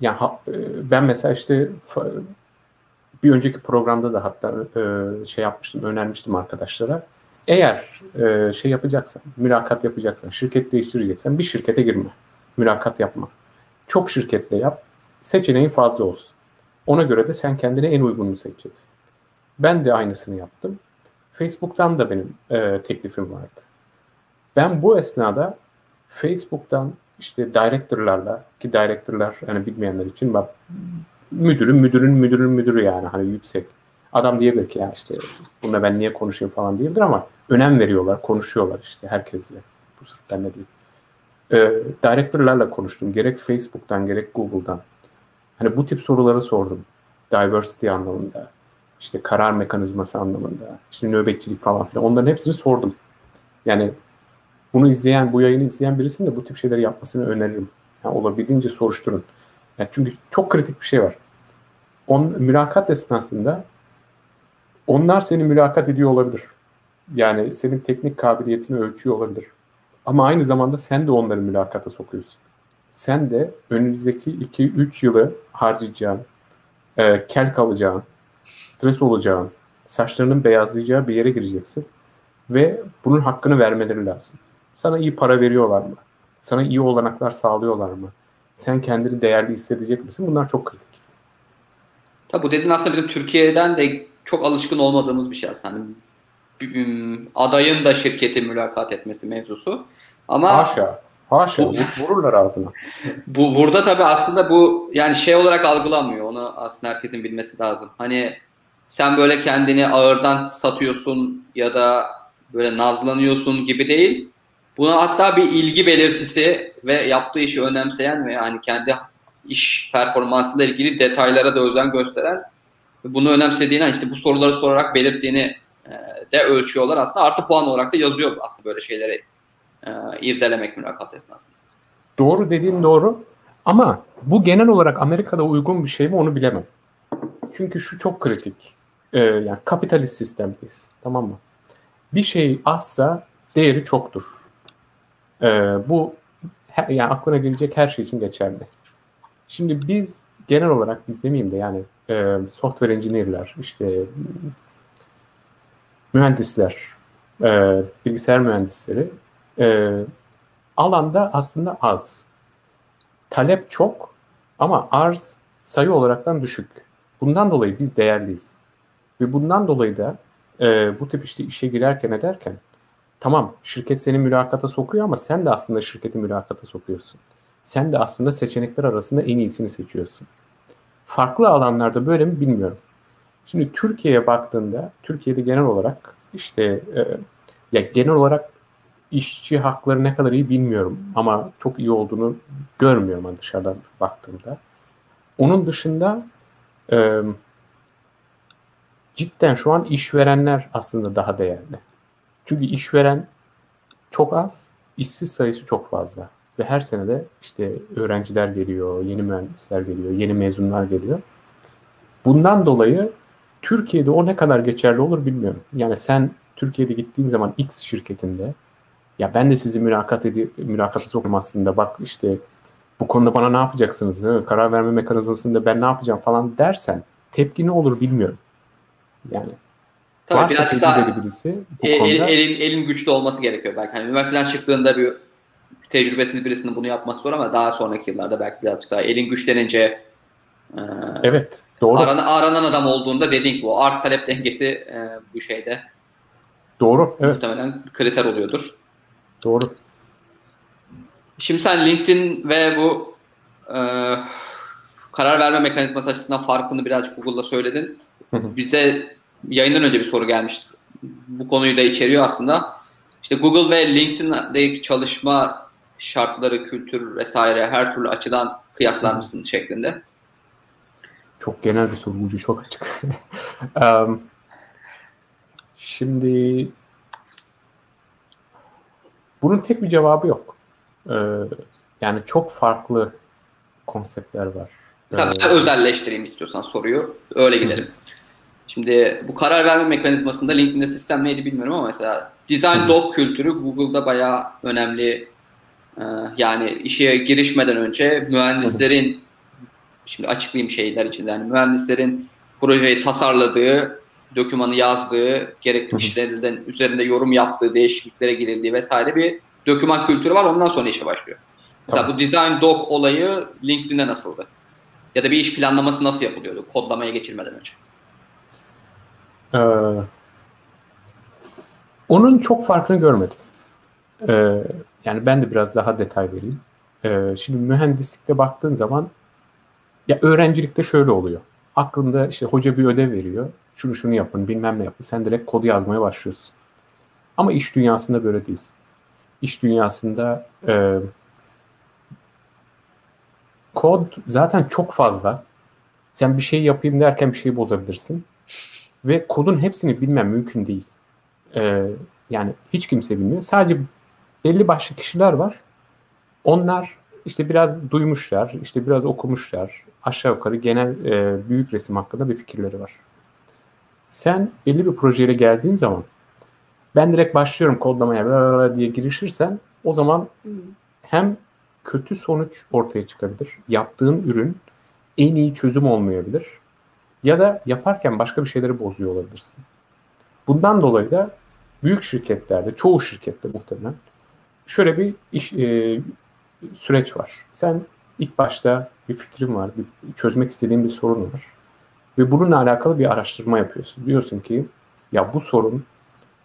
ya e, ben mesela işte bir önceki programda da hatta e, şey yapmıştım, önermiştim arkadaşlara. Eğer e, şey yapacaksan, mülakat yapacaksan, şirket değiştireceksen bir şirkete girme. Mülakat yapma. Çok şirketle yap. Seçeneğin fazla olsun. Ona göre de sen kendine en uygununu seçeceksin. Ben de aynısını yaptım. Facebook'tan da benim e, teklifim vardı. Ben bu esnada Facebook'tan işte director'larla ki director'lar hani bilmeyenler için bak müdürün müdürün müdürün müdürü yani hani yüksek. Adam diyebilir ki ya işte bununla ben niye konuşayım falan diyebilir ama önem veriyorlar, konuşuyorlar işte herkesle. Bu sırf ben ne diyeyim. Ee, director'larla konuştum. Gerek Facebook'tan gerek Google'dan. Hani bu tip soruları sordum. Diversity anlamında. işte karar mekanizması anlamında. işte nöbetçilik falan filan. Onların hepsini sordum. Yani bunu izleyen, bu yayını izleyen birisinin de bu tip şeyleri yapmasını öneririm. Yani olabildiğince soruşturun. Yani çünkü çok kritik bir şey var. On, mülakat esnasında onlar seni mülakat ediyor olabilir. Yani senin teknik kabiliyetini ölçüyor olabilir. Ama aynı zamanda sen de onları mülakata sokuyorsun. Sen de önümüzdeki 2-3 yılı harcayacağın, e, kel kalacağın, stres olacağın, saçlarının beyazlayacağı bir yere gireceksin. Ve bunun hakkını vermeleri lazım. Sana iyi para veriyorlar mı? Sana iyi olanaklar sağlıyorlar mı? Sen kendini değerli hissedecek misin? Bunlar çok kritik. Tabi bu dediğin aslında bizim Türkiye'den de çok alışkın olmadığımız bir şey aslında. Hani, adayın da şirketi mülakat etmesi mevzusu. Ama haşa, haşa bu, vururlar ağzına. Bu burada tabi aslında bu yani şey olarak algılanmıyor. Onu aslında herkesin bilmesi lazım. Hani sen böyle kendini ağırdan satıyorsun ya da böyle nazlanıyorsun gibi değil. Buna hatta bir ilgi belirtisi ve yaptığı işi önemseyen ve yani kendi iş performansıyla ilgili detaylara da özen gösteren bunu önemsediğini işte bu soruları sorarak belirttiğini e, de ölçüyorlar aslında. Artı puan olarak da yazıyor aslında böyle şeyleri e, irdelemek mülakat esnasında. Doğru dediğin doğru ama bu genel olarak Amerika'da uygun bir şey mi onu bilemem. Çünkü şu çok kritik. Ee, yani kapitalist sistemdeyiz. Tamam mı? Bir şey azsa değeri çoktur. Ee, bu her, yani aklına gelecek her şey için geçerli. Şimdi biz genel olarak biz demeyeyim de yani e, software engineer'ler, işte mühendisler, e, bilgisayar mühendisleri e, alanda aslında az. Talep çok ama arz sayı olaraktan düşük. Bundan dolayı biz değerliyiz. Ve bundan dolayı da e, bu tip işte işe girerken ederken tamam şirket seni mülakata sokuyor ama sen de aslında şirketi mülakata sokuyorsun. Sen de aslında seçenekler arasında en iyisini seçiyorsun. Farklı alanlarda böyle mi bilmiyorum. Şimdi Türkiye'ye baktığında, Türkiye'de genel olarak işte e, ya genel olarak işçi hakları ne kadar iyi bilmiyorum ama çok iyi olduğunu görmüyorum dışarıdan baktığımda. Onun dışında e, cidden şu an işverenler aslında daha değerli. Çünkü işveren çok az, işsiz sayısı çok fazla. Ve her sene de işte öğrenciler geliyor, yeni mühendisler geliyor, yeni mezunlar geliyor. Bundan dolayı Türkiye'de o ne kadar geçerli olur bilmiyorum. Yani sen Türkiye'de gittiğin zaman X şirketinde ya ben de sizi mülakat edi mülakata sokum aslında bak işte bu konuda bana ne yapacaksınız? He? Karar verme mekanizmasında ben ne yapacağım falan dersen tepki ne olur bilmiyorum. Yani Tabii Varsa birazcık daha birisi, bu el, konuda... elin, elin güçlü olması gerekiyor belki. Hani üniversiteden çıktığında bir tecrübesiz birisinin bunu yapması zor ama daha sonraki yıllarda belki birazcık daha elin güçlenince e, evet doğru. Aranan, aranan adam olduğunda dediğin gibi o arz talep dengesi e, bu şeyde doğru evet. muhtemelen kriter oluyordur. Doğru. Şimdi sen LinkedIn ve bu e, karar verme mekanizması açısından farkını birazcık Google'da söyledin. Bize yayından önce bir soru gelmişti. Bu konuyu da içeriyor aslında. İşte Google ve LinkedIn'deki çalışma şartları, kültür vesaire her türlü açıdan kıyaslar mısın şeklinde? Çok genel bir soru, ucu çok açık. um, şimdi bunun tek bir cevabı yok. Ee, yani çok farklı konseptler var. Mesela ee, özelleştireyim istiyorsan soruyu. Öyle gidelim. Şimdi bu karar verme mekanizmasında LinkedIn'de sistem neydi bilmiyorum ama mesela design doc kültürü Google'da bayağı önemli. Ee, yani işe girişmeden önce mühendislerin şimdi açıklayayım şeyler için yani mühendislerin projeyi tasarladığı, dokümanı yazdığı, gerekli kişilerden üzerinde yorum yaptığı, değişikliklere gidildiği vesaire bir doküman kültürü var. Ondan sonra işe başlıyor. Mesela tamam. bu design doc olayı LinkedIn'de nasıldı? Ya da bir iş planlaması nasıl yapılıyordu kodlamaya geçirmeden önce? Ee, onun çok farkını görmedim. Ee, yani ben de biraz daha detay vereyim. Ee, şimdi mühendislikte baktığın zaman ya öğrencilikte şöyle oluyor. Aklında işte hoca bir ödev veriyor. Şunu şunu yapın, bilmem ne yapın. Sen direkt kodu yazmaya başlıyorsun. Ama iş dünyasında böyle değil. İş dünyasında e, kod zaten çok fazla. Sen bir şey yapayım derken bir şeyi bozabilirsin. Ve kodun hepsini bilmem mümkün değil. Ee, yani hiç kimse bilmiyor. Sadece belli başlı kişiler var. Onlar işte biraz duymuşlar, işte biraz okumuşlar. Aşağı yukarı genel e, büyük resim hakkında bir fikirleri var. Sen belli bir projeyle geldiğin zaman ben direkt başlıyorum kodlamaya diye girişirsen o zaman hem kötü sonuç ortaya çıkabilir. Yaptığın ürün en iyi çözüm olmayabilir. Ya da yaparken başka bir şeyleri bozuyor olabilirsin. Bundan dolayı da büyük şirketlerde, çoğu şirkette muhtemelen şöyle bir iş, e, süreç var. Sen ilk başta bir fikrin var, bir, çözmek istediğin bir sorun var. Ve bununla alakalı bir araştırma yapıyorsun. Diyorsun ki ya bu sorun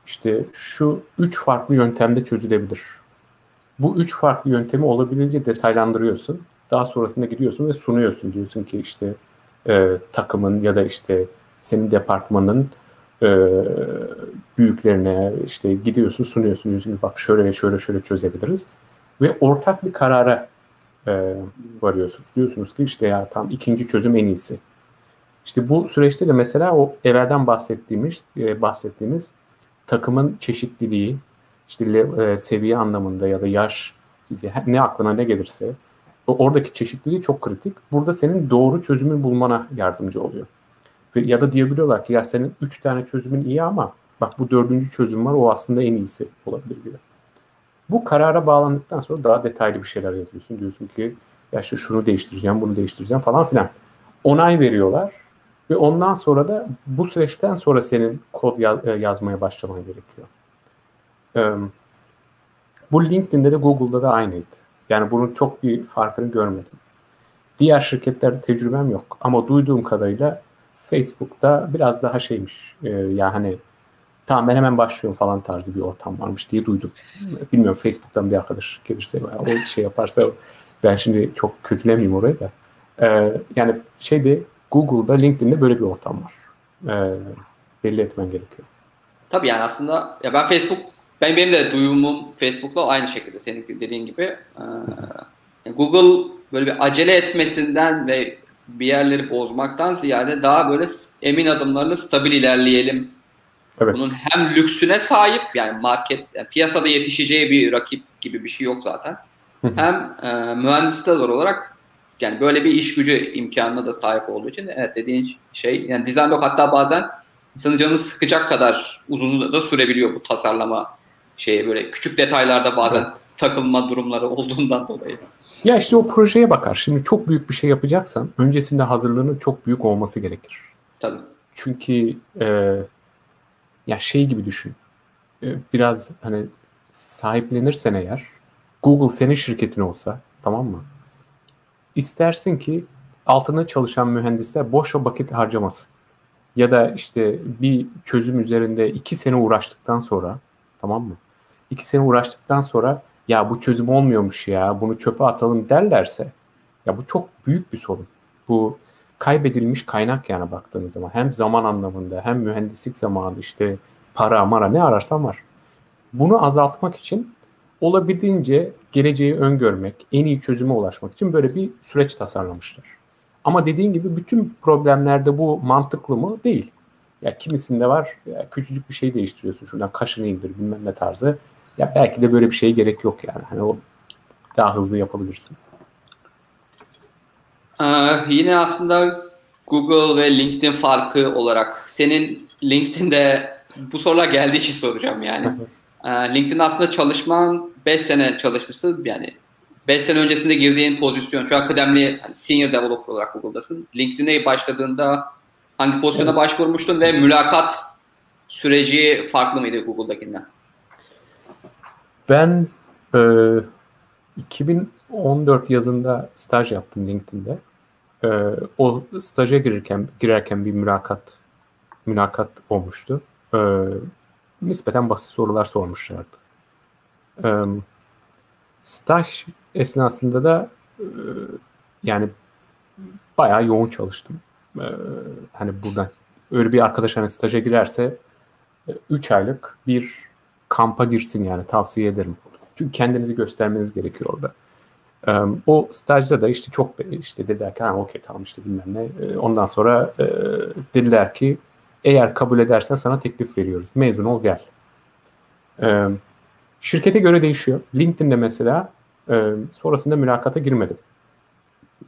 işte şu üç farklı yöntemde çözülebilir. Bu üç farklı yöntemi olabildiğince detaylandırıyorsun. Daha sonrasında gidiyorsun ve sunuyorsun. Diyorsun ki işte e, takımın ya da işte senin departmanın e, büyüklerine işte gidiyorsun sunuyorsun diyorsun bak şöyle şöyle şöyle çözebiliriz ve ortak bir karara e, varıyorsunuz. Diyorsunuz ki işte ya tam ikinci çözüm en iyisi. İşte bu süreçte de mesela o evvelden bahsettiğimiz e, bahsettiğimiz takımın çeşitliliği işte e, seviye anlamında ya da yaş ne aklına ne gelirse oradaki çeşitliliği çok kritik. Burada senin doğru çözümü bulmana yardımcı oluyor. Ya da diyebiliyorlar ki ya senin üç tane çözümün iyi ama bak bu dördüncü çözüm var o aslında en iyisi olabilir diyor. Bu karara bağlandıktan sonra daha detaylı bir şeyler yazıyorsun. Diyorsun ki ya şu şunu değiştireceğim, bunu değiştireceğim falan filan. Onay veriyorlar ve ondan sonra da bu süreçten sonra senin kod yaz, e, yazmaya başlaman gerekiyor. bu LinkedIn'de de Google'da da aynıydı. Yani bunun çok bir farkını görmedim. Diğer şirketlerde tecrübem yok. Ama duyduğum kadarıyla Facebook'ta biraz daha şeymiş. E, ya hani tamam ben hemen başlıyorum falan tarzı bir ortam varmış diye duydum. Bilmiyorum Facebook'tan bir arkadaş gelirse o şey yaparsa ben şimdi çok kötülemeyeyim orayı da. E, yani şeyde Google'da, LinkedIn'de böyle bir ortam var. E, belli etmen gerekiyor. Tabii yani aslında ya ben Facebook ben benim de duyumum Facebook'la aynı şekilde senin dediğin gibi. Ee, Google böyle bir acele etmesinden ve bir yerleri bozmaktan ziyade daha böyle emin adımlarla stabil ilerleyelim. Evet. Bunun hem lüksüne sahip yani market yani piyasada yetişeceği bir rakip gibi bir şey yok zaten. hem e, mühendisler olarak yani böyle bir iş gücü imkanına da sahip olduğu için evet dediğin şey yani design doc hatta bazen insanın canını sıkacak kadar uzun da sürebiliyor bu tasarlama şeye böyle küçük detaylarda bazen evet. takılma durumları olduğundan dolayı. Ya işte o projeye bakar. Şimdi çok büyük bir şey yapacaksan öncesinde hazırlığının çok büyük olması gerekir. Tabii. Çünkü e, ya şey gibi düşün. E, biraz hani sahiplenirsen eğer Google senin şirketin olsa tamam mı? İstersin ki altında çalışan mühendisler boşa vakit harcamasın. Ya da işte bir çözüm üzerinde iki sene uğraştıktan sonra tamam mı? İki sene uğraştıktan sonra ya bu çözüm olmuyormuş ya bunu çöpe atalım derlerse ya bu çok büyük bir sorun. Bu kaybedilmiş kaynak yani baktığınız zaman. Hem zaman anlamında hem mühendislik zamanı işte para mara ne ararsan var. Bunu azaltmak için olabildiğince geleceği öngörmek, en iyi çözüme ulaşmak için böyle bir süreç tasarlamışlar. Ama dediğin gibi bütün problemlerde bu mantıklı mı? Değil. Ya kimisinde var ya küçücük bir şey değiştiriyorsun şuradan kaşını indir bilmem ne tarzı. Ya belki de böyle bir şeye gerek yok yani. Hani o daha hızlı yapabilirsin. Ee, yine aslında Google ve LinkedIn farkı olarak senin LinkedIn'de bu sorular geldiği için soracağım yani. ee, LinkedIn aslında çalışman 5 sene çalışmışsın yani 5 sene öncesinde girdiğin pozisyon şu an kıdemli hani senior developer olarak Google'dasın. LinkedIn'e başladığında hangi pozisyona evet. başvurmuştun ve mülakat süreci farklı mıydı Google'dakinden? Ben e, 2014 yazında staj yaptım LinkedIn'de. E, o staja girirken girerken bir mülakat mülakat olmuştu. E, nispeten basit sorular sormuşlardı. E, staj esnasında da e, yani bayağı yoğun çalıştım. E, hani buradan öyle bir arkadaş hani staja girerse 3 e, aylık bir kampa girsin yani tavsiye ederim. Çünkü kendinizi göstermeniz gerekiyor orada. O stajda da işte çok işte dediler ki okey tamam işte bilmem ne. Ondan sonra dediler ki eğer kabul edersen sana teklif veriyoruz. Mezun ol gel. Şirkete göre değişiyor. LinkedIn'de mesela sonrasında mülakata girmedim.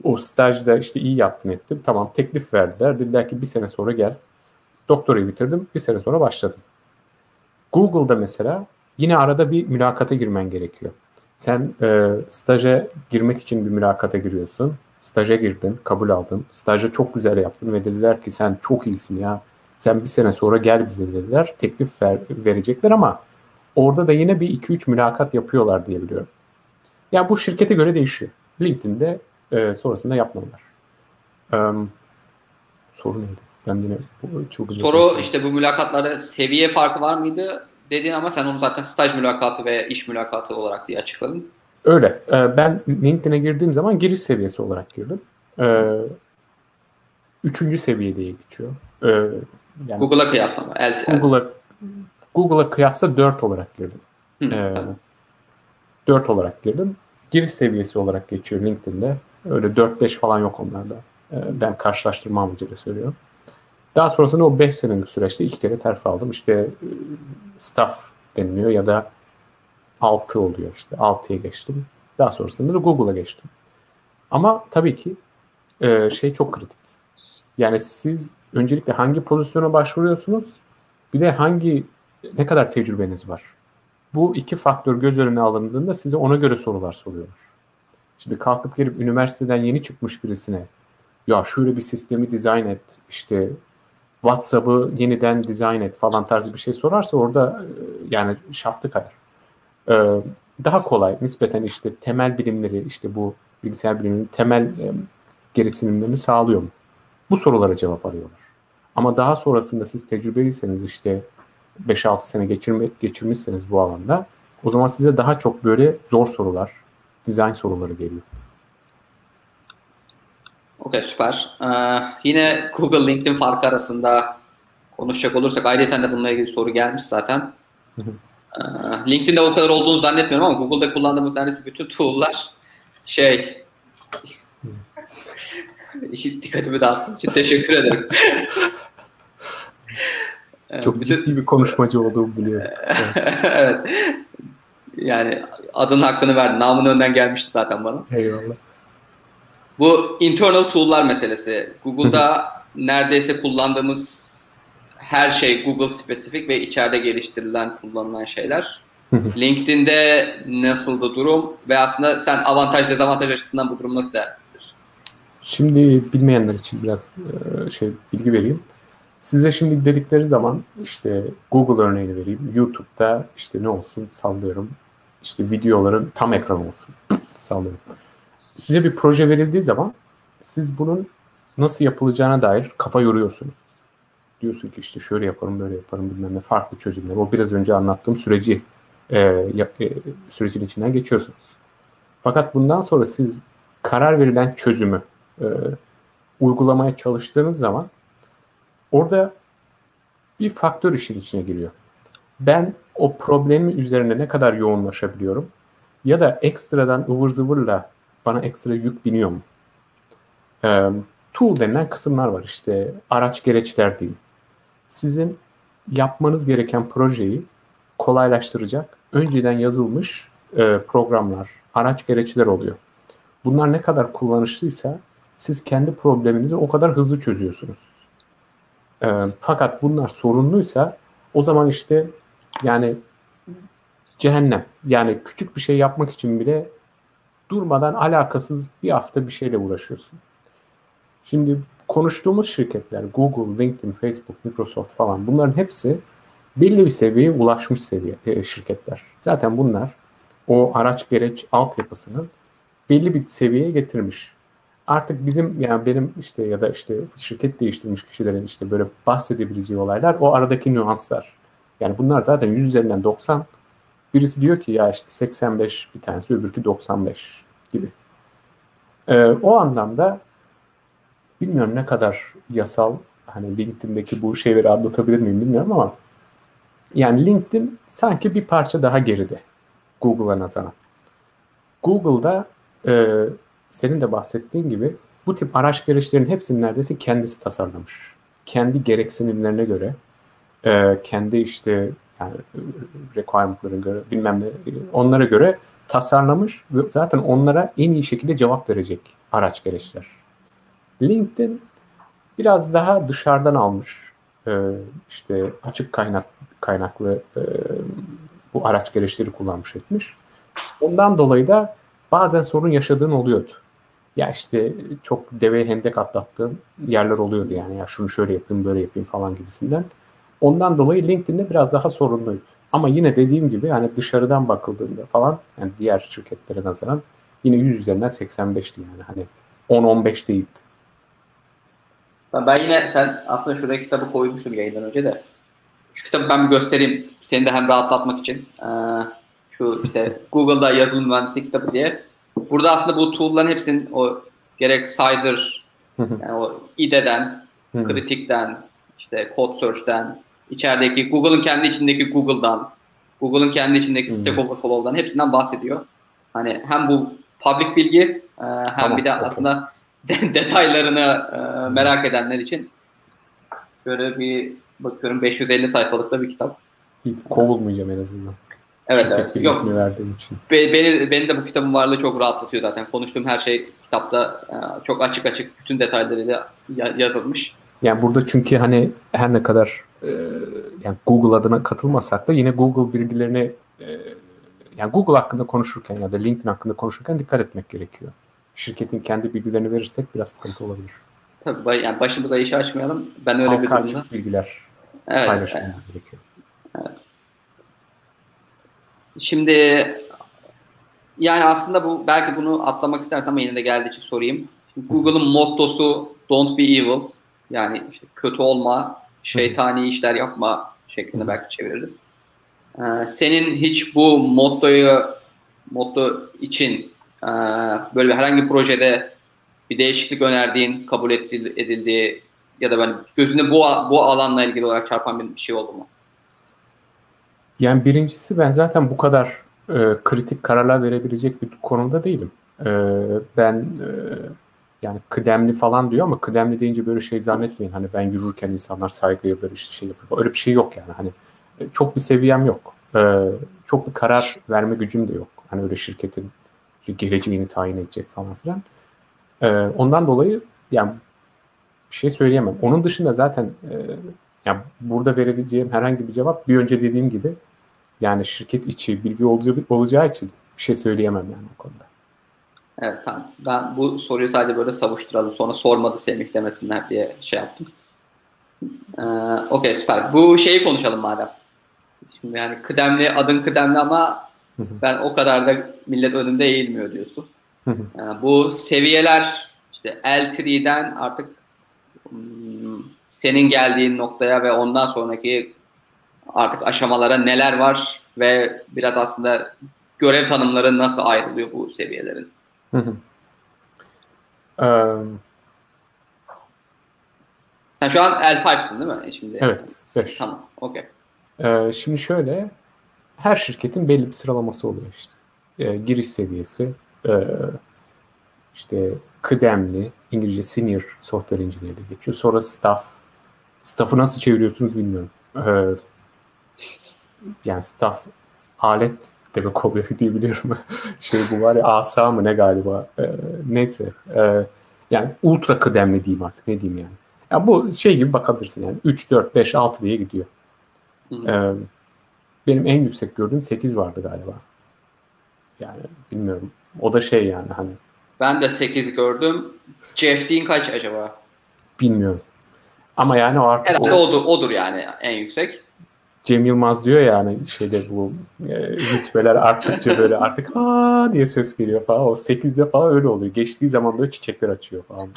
O stajda işte iyi yaptın ettim. Tamam teklif verdiler. Dediler ki bir sene sonra gel. Doktorayı bitirdim. Bir sene sonra başladım. Google'da mesela yine arada bir mülakata girmen gerekiyor. Sen e, staja girmek için bir mülakata giriyorsun. Staja girdin, kabul aldın. Stajı çok güzel yaptın ve dediler ki sen çok iyisin ya. Sen bir sene sonra gel bize dediler. Teklif ver, verecekler ama orada da yine bir 2-3 mülakat yapıyorlar diye biliyorum. Ya yani bu şirkete göre değişiyor. LinkedIn'de e, sonrasında yapmalılar. Um, soru neydi? Ben yine çok Soru işte bu mülakatlarda seviye farkı var mıydı dediğin ama sen onu zaten staj mülakatı ve iş mülakatı olarak diye açıkladın. Öyle. Ee, ben LinkedIn'e girdiğim zaman giriş seviyesi olarak girdim. Ee, üçüncü seviye diye geçiyor. Ee, yani Google'a kıyasla mı? Google'a Google'a kıyasla 4 olarak girdim. Hı, ee, tamam. 4 olarak girdim. Giriş seviyesi olarak geçiyor LinkedIn'de. Öyle 4-5 falan yok onlarda. Ee, ben karşılaştırma amacıyla söylüyorum. Daha sonrasında o 5 senelik süreçte iki kere terfi aldım. İşte e, staff deniliyor ya da 6 oluyor işte. 6'ya geçtim. Daha sonrasında da Google'a geçtim. Ama tabii ki e, şey çok kritik. Yani siz öncelikle hangi pozisyona başvuruyorsunuz? Bir de hangi ne kadar tecrübeniz var? Bu iki faktör göz önüne alındığında size ona göre sorular soruyorlar. Şimdi kalkıp gelip üniversiteden yeni çıkmış birisine ya şöyle bir sistemi dizayn et, işte WhatsApp'ı yeniden dizayn et falan tarzı bir şey sorarsa orada e, yani şaftı kayar. Ee, daha kolay nispeten işte temel bilimleri işte bu bilgisayar biliminin temel e, gereksinimlerini sağlıyor mu? Bu sorulara cevap arıyorlar. Ama daha sonrasında siz tecrübeliyseniz işte 5-6 sene geçirme, geçirmişseniz bu alanda o zaman size daha çok böyle zor sorular, dizayn soruları geliyor. Okey süper. Ee, yine Google LinkedIn farkı arasında konuşacak olursak ayrıca de bununla ilgili soru gelmiş zaten. Ee, LinkedIn'de o kadar olduğunu zannetmiyorum ama Google'da kullandığımız neredeyse bütün tool'lar şey işi dikkatimi dağıttığın için teşekkür ederim. Çok bütün... ciddi bir konuşmacı olduğumu biliyorum. evet. Yani adının hakkını verdin. Namın önden gelmişti zaten bana. Eyvallah. Bu internal tool'lar meselesi. Google'da neredeyse kullandığımız her şey Google spesifik ve içeride geliştirilen, kullanılan şeyler. LinkedIn'de nasıldı durum ve aslında sen avantaj dezavantaj açısından bu durumu nasıl değerlendiriyorsun? Şimdi bilmeyenler için biraz e, şey bilgi vereyim. Size şimdi dedikleri zaman işte Google örneğini vereyim. YouTube'da işte ne olsun sallıyorum. İşte videoların tam ekran olsun. sallıyorum size bir proje verildiği zaman siz bunun nasıl yapılacağına dair kafa yoruyorsunuz. Diyorsun ki işte şöyle yaparım böyle yaparım bilmem ne farklı çözümler. O biraz önce anlattığım süreci e, e, sürecin içinden geçiyorsunuz. Fakat bundan sonra siz karar verilen çözümü e, uygulamaya çalıştığınız zaman orada bir faktör işin içine giriyor. Ben o problemi üzerine ne kadar yoğunlaşabiliyorum ya da ekstradan ıvır zıvırla bana ekstra yük biniyor mu? Ee, tool denilen kısımlar var işte araç gereçler değil. Sizin yapmanız gereken projeyi kolaylaştıracak önceden yazılmış e, programlar, araç gereçler oluyor. Bunlar ne kadar kullanışlıysa siz kendi probleminizi o kadar hızlı çözüyorsunuz. E, fakat bunlar sorunluysa o zaman işte yani cehennem. Yani küçük bir şey yapmak için bile durmadan alakasız bir hafta bir şeyle uğraşıyorsun. Şimdi konuştuğumuz şirketler Google, LinkedIn, Facebook, Microsoft falan bunların hepsi belli bir seviyeye ulaşmış seviye e, şirketler. Zaten bunlar o araç gereç altyapısını belli bir seviyeye getirmiş. Artık bizim yani benim işte ya da işte şirket değiştirmiş kişilerin işte böyle bahsedebileceği olaylar o aradaki nüanslar. Yani bunlar zaten 100 üzerinden 90. Birisi diyor ki ya işte 85 bir tanesi öbürkü 95 gibi. Ee, o anlamda bilmiyorum ne kadar yasal hani LinkedIn'deki bu şeyleri anlatabilir miyim bilmiyorum ama yani LinkedIn sanki bir parça daha geride Google'a nazaran. Google'da e, senin de bahsettiğin gibi bu tip araç gereçlerin hepsini neredeyse kendisi tasarlamış. Kendi gereksinimlerine göre, e, kendi işte yani requirement'lara göre bilmem ne onlara göre tasarlamış ve zaten onlara en iyi şekilde cevap verecek araç gereçler. LinkedIn biraz daha dışarıdan almış e, işte açık kaynak kaynaklı e, bu araç gereçleri kullanmış etmiş. Ondan dolayı da bazen sorun yaşadığın oluyordu. Ya işte çok deve hendek atlattığın yerler oluyordu yani. Ya şunu şöyle yapayım böyle yapayım falan gibisinden. Ondan dolayı LinkedIn'de biraz daha sorunluydu. Ama yine dediğim gibi yani dışarıdan bakıldığında falan yani diğer şirketlere nazaran yine 100 üzerinden 85'ti yani. Hani 10-15 değildi. Ben yine sen aslında şuraya kitabı koymuştum yayından önce de. Şu kitabı ben bir göstereyim. Seni de hem rahatlatmak için. Ee, şu işte Google'da yazılım mühendisliği kitabı diye. Burada aslında bu tool'ların hepsinin o gerek Cider, yani o IDE'den, Kritik'ten, işte Code Search'ten, içerideki Google'ın kendi içindeki Google'dan, Google'ın kendi içindeki Stack Overflow'dan hepsinden bahsediyor. Hani hem bu public bilgi e, hem tamam, bir de okay. aslında detaylarını e, merak edenler için şöyle bir bakıyorum 550 sayfalıkta bir kitap. Kovulmayacağım en azından. Evet Şirket evet. Yok. verdiğim için. Be, beni, beni de bu kitabın varlığı çok rahatlatıyor zaten. Konuştuğum her şey kitapta e, çok açık açık bütün detaylarıyla yazılmış. Yani burada çünkü hani her ne kadar e, yani Google adına katılmasak da yine Google bilgilerini e, yani Google hakkında konuşurken ya da LinkedIn hakkında konuşurken dikkat etmek gerekiyor. Şirketin kendi bilgilerini verirsek biraz sıkıntı olabilir. Tabii yani başımıza işi açmayalım. Ben öyle Halka bir durumda. bilgiler evet, paylaşmamız evet. gerekiyor. Evet. Şimdi yani aslında bu belki bunu atlamak istersen ama yine de geldiği için sorayım. Google'ın mottosu don't be evil. Yani işte kötü olma, şeytani işler yapma şeklinde belki çeviririz. Ee, senin hiç bu mottoyu motto için e, böyle bir herhangi bir projede bir değişiklik önerdiğin, kabul edildiği ya da ben gözünde bu bu alanla ilgili olarak çarpan bir şey oldu mu? Yani birincisi ben zaten bu kadar e, kritik kararlar verebilecek bir konumda değilim. E, ben e, yani kıdemli falan diyor ama kıdemli deyince böyle şey zannetmeyin. Hani ben yürürken insanlar saygıya böyle işte şey yapıyor. Öyle bir şey yok yani. Hani e, çok bir seviyem yok. E, çok bir karar verme gücüm de yok. Hani öyle şirketin geleceğini tayin edecek falan filan. E, ondan dolayı yani bir şey söyleyemem. Onun dışında zaten e, yani burada verebileceğim herhangi bir cevap bir önce dediğim gibi yani şirket içi bilgi olacağı, olacağı için bir şey söyleyemem yani o konuda. Evet tamam. Ben bu soruyu sadece böyle savuşturalım. Sonra sormadı Semih demesinler diye şey yaptım. Ee, Okey süper. Bu şeyi konuşalım madem. Şimdi yani kıdemli, adın kıdemli ama ben o kadar da millet önünde eğilmiyor diyorsun. yani bu seviyeler işte L3'den artık hmm, senin geldiğin noktaya ve ondan sonraki artık aşamalara neler var ve biraz aslında görev tanımları nasıl ayrılıyor bu seviyelerin? Hı hı. Ee, Sen şu an L5'sın değil mi? Şimdi evet. 5. Tamam. Okey. Ee, şimdi şöyle her şirketin belli bir sıralaması oluyor işte. Ee, giriş seviyesi, e, işte kıdemli, İngilizce senior software engineer diye geçiyor. Sonra staff. Staff'ı nasıl çeviriyorsunuz bilmiyorum. Ee, yani staff alet demek oluyor diye biliyorum. şey bu var ya asa mı ne galiba. Ee, neyse. Ee, yani ultra kıdemli diyeyim artık ne diyeyim yani. Ya bu şey gibi bakabilirsin yani 3, 4, 5, 6 diye gidiyor. Ee, benim en yüksek gördüğüm 8 vardı galiba. Yani bilmiyorum. O da şey yani hani. Ben de 8 gördüm. Jeff Dean kaç acaba? Bilmiyorum. Ama yani o artık Herhalde o, odur, odur yani en yüksek. Cem Yılmaz diyor yani şeyde bu e, rütbeler arttıkça böyle artık aa diye ses geliyor falan. O 8'de falan öyle oluyor. Geçtiği zaman böyle çiçekler açıyor falan.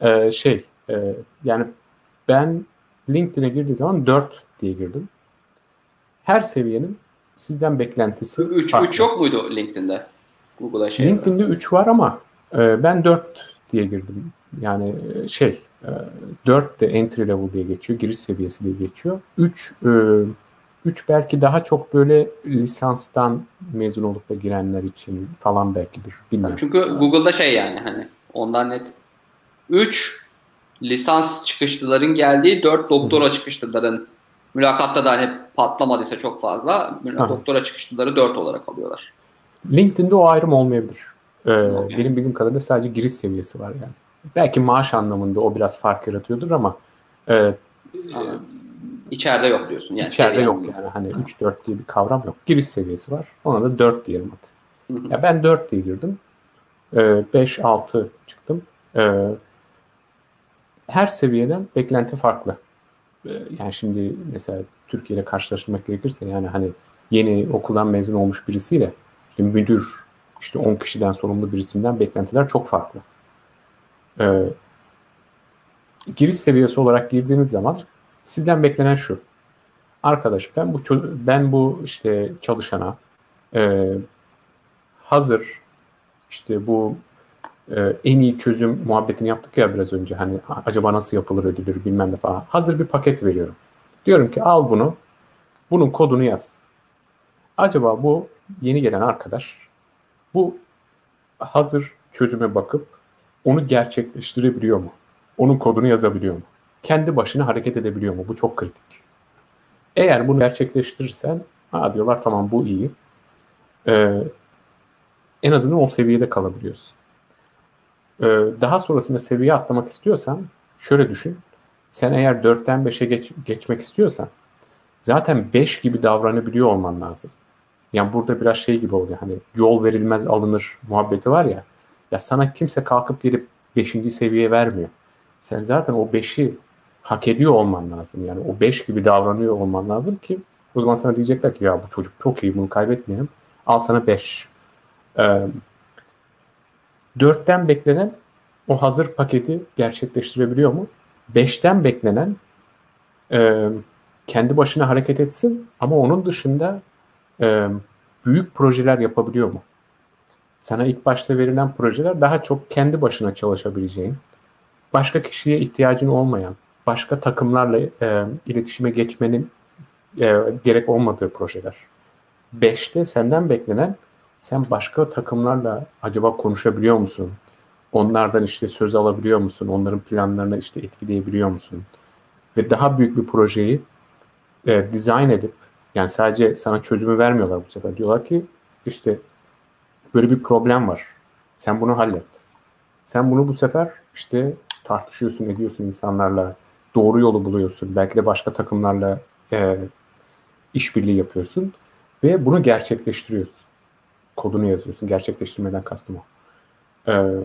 Ee, şey e, yani ben LinkedIn'e girdiği zaman 4 diye girdim. Her seviyenin sizden beklentisi 3 3 yok muydu LinkedIn'de? Google'a şey. LinkedIn'de 3 var ama e, ben 4 diye girdim. Yani e, şey 4 de entry level diye geçiyor. Giriş seviyesi diye geçiyor. 3 3 belki daha çok böyle lisanstan mezun olup da girenler için falan belkidir. Bilmiyorum. Çünkü Google'da şey yani hani ondan net 3 lisans çıkışlıların geldiği 4 doktora Hı. çıkışlıların mülakatta da hani patlamadıysa çok fazla Hı. doktora çıkışlıları 4 olarak alıyorlar. LinkedIn'de o ayrım olmayabilir. Ee, okay. Benim bildiğim kadarıyla sadece giriş seviyesi var yani. Belki maaş anlamında o biraz fark yaratıyordur ama e, İçeride yok diyorsun. Yani içeride yok anlamında. yani. Hani 3-4 diye bir kavram yok. Giriş seviyesi var. Ona da 4 diyelim hadi. Ya ben 4 diye girdim. 5-6 çıktım. Ee, her seviyeden beklenti farklı. Ee, yani şimdi mesela Türkiye ile karşılaştırmak gerekirse yani hani yeni okuldan mezun olmuş birisiyle işte müdür işte 10 kişiden sorumlu birisinden beklentiler çok farklı. Ee, giriş seviyesi olarak girdiğiniz zaman sizden beklenen şu. Arkadaş ben bu ben bu işte çalışana e, hazır işte bu e, en iyi çözüm muhabbetini yaptık ya biraz önce hani acaba nasıl yapılır ödülür bilmem ne falan. Hazır bir paket veriyorum. Diyorum ki al bunu. Bunun kodunu yaz. Acaba bu yeni gelen arkadaş bu hazır çözüme bakıp onu gerçekleştirebiliyor mu? Onun kodunu yazabiliyor mu? Kendi başına hareket edebiliyor mu? Bu çok kritik. Eğer bunu gerçekleştirirsen ha diyorlar tamam bu iyi. Ee, en azından o seviyede kalabiliyorsun. Ee, daha sonrasında seviye atlamak istiyorsan şöyle düşün. Sen eğer 4'ten 5'e geç, geçmek istiyorsan zaten 5 gibi davranabiliyor olman lazım. Yani burada biraz şey gibi oluyor hani yol verilmez alınır muhabbeti var ya. Ya sana kimse kalkıp gelip 5. seviyeye vermiyor. Sen zaten o 5'i hak ediyor olman lazım. Yani o 5 gibi davranıyor olman lazım ki o zaman sana diyecekler ki ya bu çocuk çok iyi bunu kaybetmeyelim. Al sana 5. Ee, 4'ten beklenen o hazır paketi gerçekleştirebiliyor mu? 5'ten beklenen e, kendi başına hareket etsin ama onun dışında e, büyük projeler yapabiliyor mu? Sana ilk başta verilen projeler daha çok kendi başına çalışabileceğin, başka kişiye ihtiyacın olmayan, başka takımlarla e, iletişime geçmenin e, gerek olmadığı projeler. Beşte senden beklenen sen başka takımlarla acaba konuşabiliyor musun? Onlardan işte söz alabiliyor musun? Onların planlarına işte etkileyebiliyor musun? Ve daha büyük bir projeyi e, dizayn edip yani sadece sana çözümü vermiyorlar bu sefer. Diyorlar ki işte böyle bir problem var. Sen bunu hallet. Sen bunu bu sefer işte tartışıyorsun, ediyorsun insanlarla. Doğru yolu buluyorsun. Belki de başka takımlarla e, işbirliği yapıyorsun. Ve bunu gerçekleştiriyorsun. Kodunu yazıyorsun. Gerçekleştirmeden kastım o. E,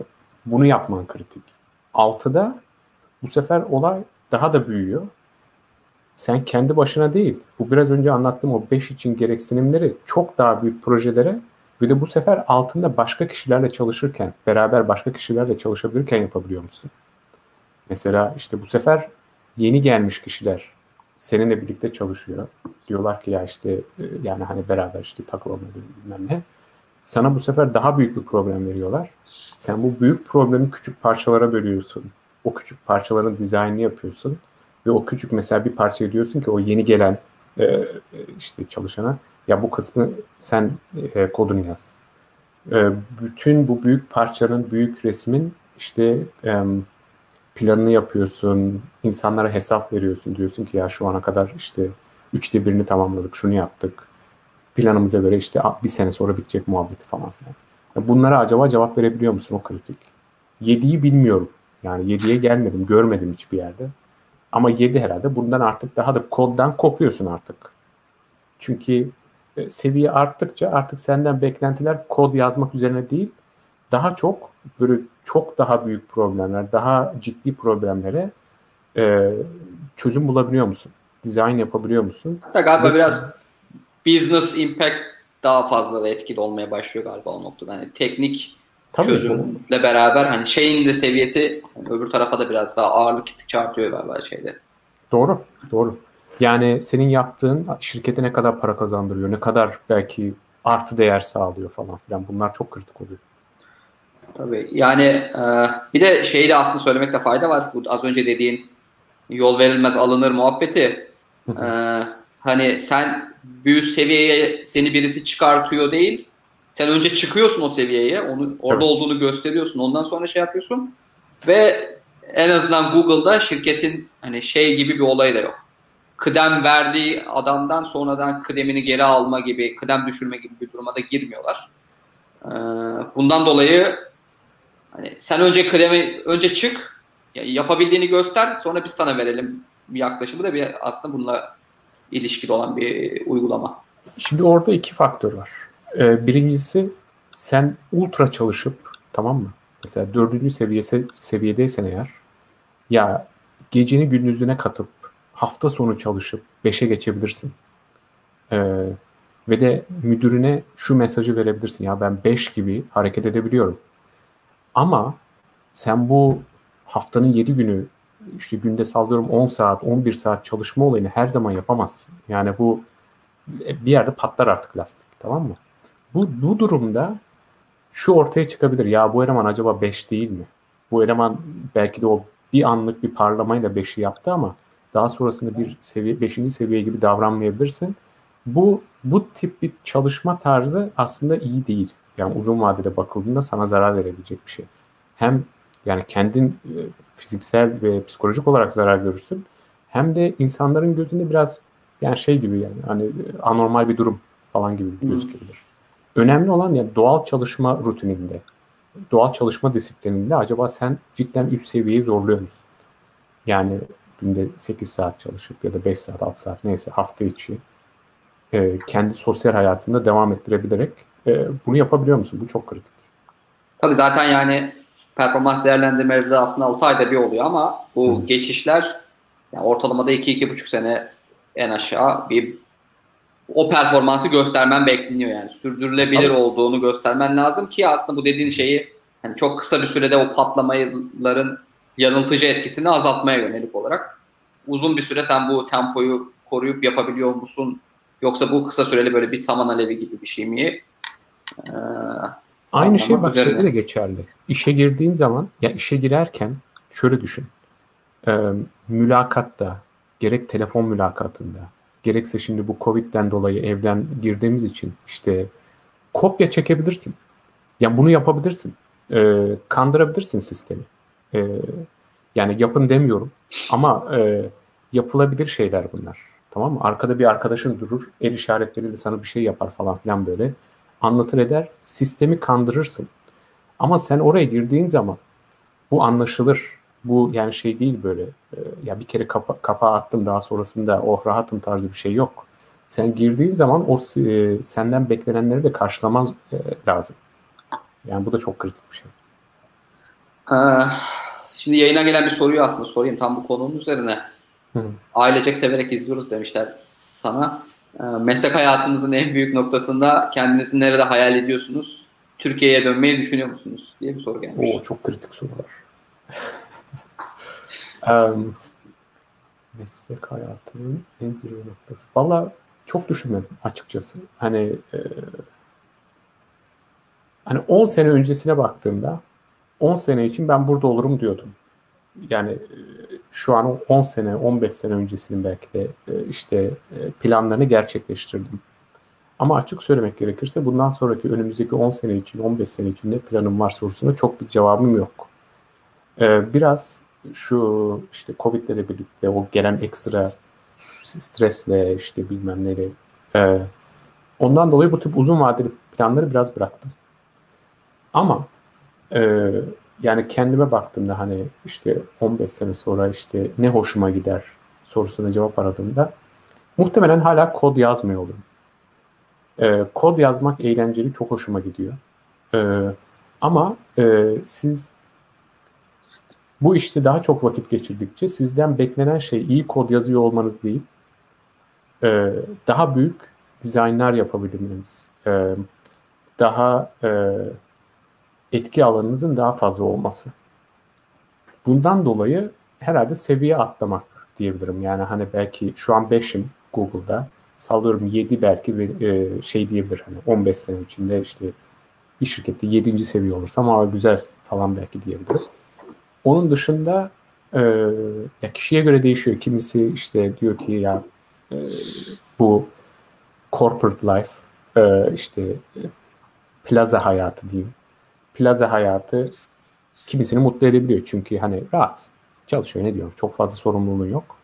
bunu yapman kritik. Altıda bu sefer olay daha da büyüyor. Sen kendi başına değil, bu biraz önce anlattığım o 5 için gereksinimleri çok daha büyük projelere bir de bu sefer altında başka kişilerle çalışırken, beraber başka kişilerle çalışabilirken yapabiliyor musun? Mesela işte bu sefer yeni gelmiş kişiler seninle birlikte çalışıyor. Diyorlar ki ya işte e, yani hani beraber işte takılalım bilmem ne. Sana bu sefer daha büyük bir problem veriyorlar. Sen bu büyük problemi küçük parçalara bölüyorsun. O küçük parçaların dizaynını yapıyorsun ve o küçük mesela bir parça diyorsun ki o yeni gelen e, işte çalışana ya bu kısmı sen e, kodunu yaz. E, bütün bu büyük parçanın, büyük resmin işte e, planını yapıyorsun, insanlara hesap veriyorsun. Diyorsun ki ya şu ana kadar işte üçte birini tamamladık, şunu yaptık. Planımıza göre işte bir sene sonra bitecek muhabbeti falan filan. Bunlara acaba cevap verebiliyor musun? O kritik. Yediği bilmiyorum. Yani yediye gelmedim, görmedim hiçbir yerde. Ama yedi herhalde. Bundan artık daha da koddan kopuyorsun artık. Çünkü seviye arttıkça artık senden beklentiler kod yazmak üzerine değil, daha çok böyle çok daha büyük problemler, daha ciddi problemlere e, çözüm bulabiliyor musun? Dizayn yapabiliyor musun? Hatta galiba Ve, biraz business impact daha fazla da etkili olmaya başlıyor galiba o noktada. Yani teknik Tabii çözümle ki. beraber hani şeyin de seviyesi hani öbür tarafa da biraz daha ağırlık gittikçe artıyor galiba şeyde. Doğru, doğru. Yani senin yaptığın şirkete ne kadar para kazandırıyor, ne kadar belki artı değer sağlıyor falan filan. Bunlar çok kritik oluyor. Tabii. Yani e, bir de şeyi de aslında söylemekte fayda var. Bu az önce dediğin yol verilmez alınır muhabbeti. e, hani sen bir seviyeye seni birisi çıkartıyor değil. Sen önce çıkıyorsun o seviyeye. Onu orada evet. olduğunu gösteriyorsun. Ondan sonra şey yapıyorsun. Ve en azından Google'da şirketin hani şey gibi bir olayı da yok. Kıdem verdiği adamdan sonradan kıdemini geri alma gibi, kıdem düşürme gibi bir duruma da girmiyorlar. Ee, bundan dolayı hani sen önce kıdemi önce çık, yapabildiğini göster, sonra biz sana verelim yaklaşımı da bir aslında bununla ilişkili olan bir uygulama. Şimdi orada iki faktör var. Ee, birincisi sen ultra çalışıp tamam mı? Mesela dördüncü seviyesi, seviyedeysen eğer ya geceni gündüzüne katıp hafta sonu çalışıp beşe geçebilirsin. Ee, ve de müdürüne şu mesajı verebilirsin. Ya ben beş gibi hareket edebiliyorum. Ama sen bu haftanın yedi günü işte günde sallıyorum 10 saat, 11 saat çalışma olayını her zaman yapamazsın. Yani bu bir yerde patlar artık lastik tamam mı? Bu, bu durumda şu ortaya çıkabilir. Ya bu eleman acaba 5 değil mi? Bu eleman belki de o bir anlık bir parlamayla 5'i yaptı ama daha sonrasında bir seviye 5. seviye gibi davranmayabilirsin. Bu bu tip bir çalışma tarzı aslında iyi değil. Yani uzun vadede bakıldığında sana zarar verebilecek bir şey. Hem yani kendin e, fiziksel ve psikolojik olarak zarar görürsün. Hem de insanların gözünde biraz yani şey gibi yani hani e, anormal bir durum falan gibi gözükebilir. Önemli olan yani doğal çalışma rutininde, doğal çalışma disiplininde acaba sen cidden üst seviyeyi zorluyor musun? Yani günde 8 saat çalışıp ya da 5 saat, 6 saat neyse hafta içi e, kendi sosyal hayatında devam ettirebilerek e, bunu yapabiliyor musun? Bu çok kritik. Tabii zaten yani performans değerlendirmeleri de aslında 6 ayda bir oluyor ama bu Hı. geçişler yani ortalamada 2-2,5 sene en aşağı bir o performansı göstermen bekleniyor yani. Sürdürülebilir Tabii. olduğunu göstermen lazım ki aslında bu dediğin şeyi yani çok kısa bir sürede o patlamaların yanıltıcı etkisini azaltmaya yönelik olarak uzun bir süre sen bu tempoyu koruyup yapabiliyor musun? Yoksa bu kısa süreli böyle bir saman alevi gibi bir şey mi? Ee, Aynı şey bak şeyde de geçerli. İşe girdiğin zaman ya işe girerken şöyle düşün. E, mülakatta gerek telefon mülakatında gerekse şimdi bu Covid'den dolayı evden girdiğimiz için işte kopya çekebilirsin. Ya bunu yapabilirsin. E, kandırabilirsin sistemi. E, yani yapın demiyorum ama e, yapılabilir şeyler bunlar. Tamam mı? Arkada bir arkadaşın durur, el işaretleriyle sana bir şey yapar falan filan böyle. Anlatır eder, sistemi kandırırsın. Ama sen oraya girdiğin zaman bu anlaşılır. Bu yani şey değil böyle e, ya bir kere kapa, kapağı attım daha sonrasında oh rahatım tarzı bir şey yok. Sen girdiğin zaman o e, senden beklenenleri de karşılamaz e, lazım. Yani bu da çok kritik bir şey. Ee, şimdi yayına gelen bir soruyu aslında sorayım tam bu konunun üzerine. Hı. Ailecek severek izliyoruz demişler sana. Ee, meslek hayatınızın en büyük noktasında kendinizi nerede hayal ediyorsunuz? Türkiye'ye dönmeyi düşünüyor musunuz? diye bir soru gelmiş. Oo, çok kritik sorular. um, meslek hayatının en zirve noktası. Valla çok düşünmedim açıkçası. Hani e, hani 10 sene öncesine baktığımda 10 sene için ben burada olurum diyordum. yani e, şu an 10 sene, 15 sene öncesinin belki de e, işte e, planlarını gerçekleştirdim. Ama açık söylemek gerekirse bundan sonraki önümüzdeki 10 sene için, 15 sene için ne planım var sorusuna çok bir cevabım yok. Biraz şu işte Covid ile birlikte o gelen ekstra stresle işte bilmem neyle ondan dolayı bu tip uzun vadeli planları biraz bıraktım. Ama e, yani kendime baktığımda hani işte 15 sene sonra işte ne hoşuma gider sorusuna cevap aradığımda muhtemelen hala kod yazmıyor olurum. E, kod yazmak eğlenceli, çok hoşuma gidiyor. E, ama e, siz bu işte daha çok vakit geçirdikçe sizden beklenen şey iyi kod yazıyor olmanız değil, e, daha büyük dizaynlar yapabilmeniz, e, daha e, etki alanınızın daha fazla olması. Bundan dolayı herhalde seviye atlamak diyebilirim. Yani hani belki şu an 5'im Google'da. Sallıyorum 7 belki bir e, şey diyebilir. Hani 15 sene içinde işte bir şirkette 7. seviye olursam ama güzel falan belki diyebilirim. Onun dışında e, ya kişiye göre değişiyor. Kimisi işte diyor ki ya e, bu corporate life e, işte e, plaza hayatı diyeyim plaza hayatı kimisini mutlu edebiliyor. Çünkü hani rahat çalışıyor ne diyor çok fazla sorumluluğu yok.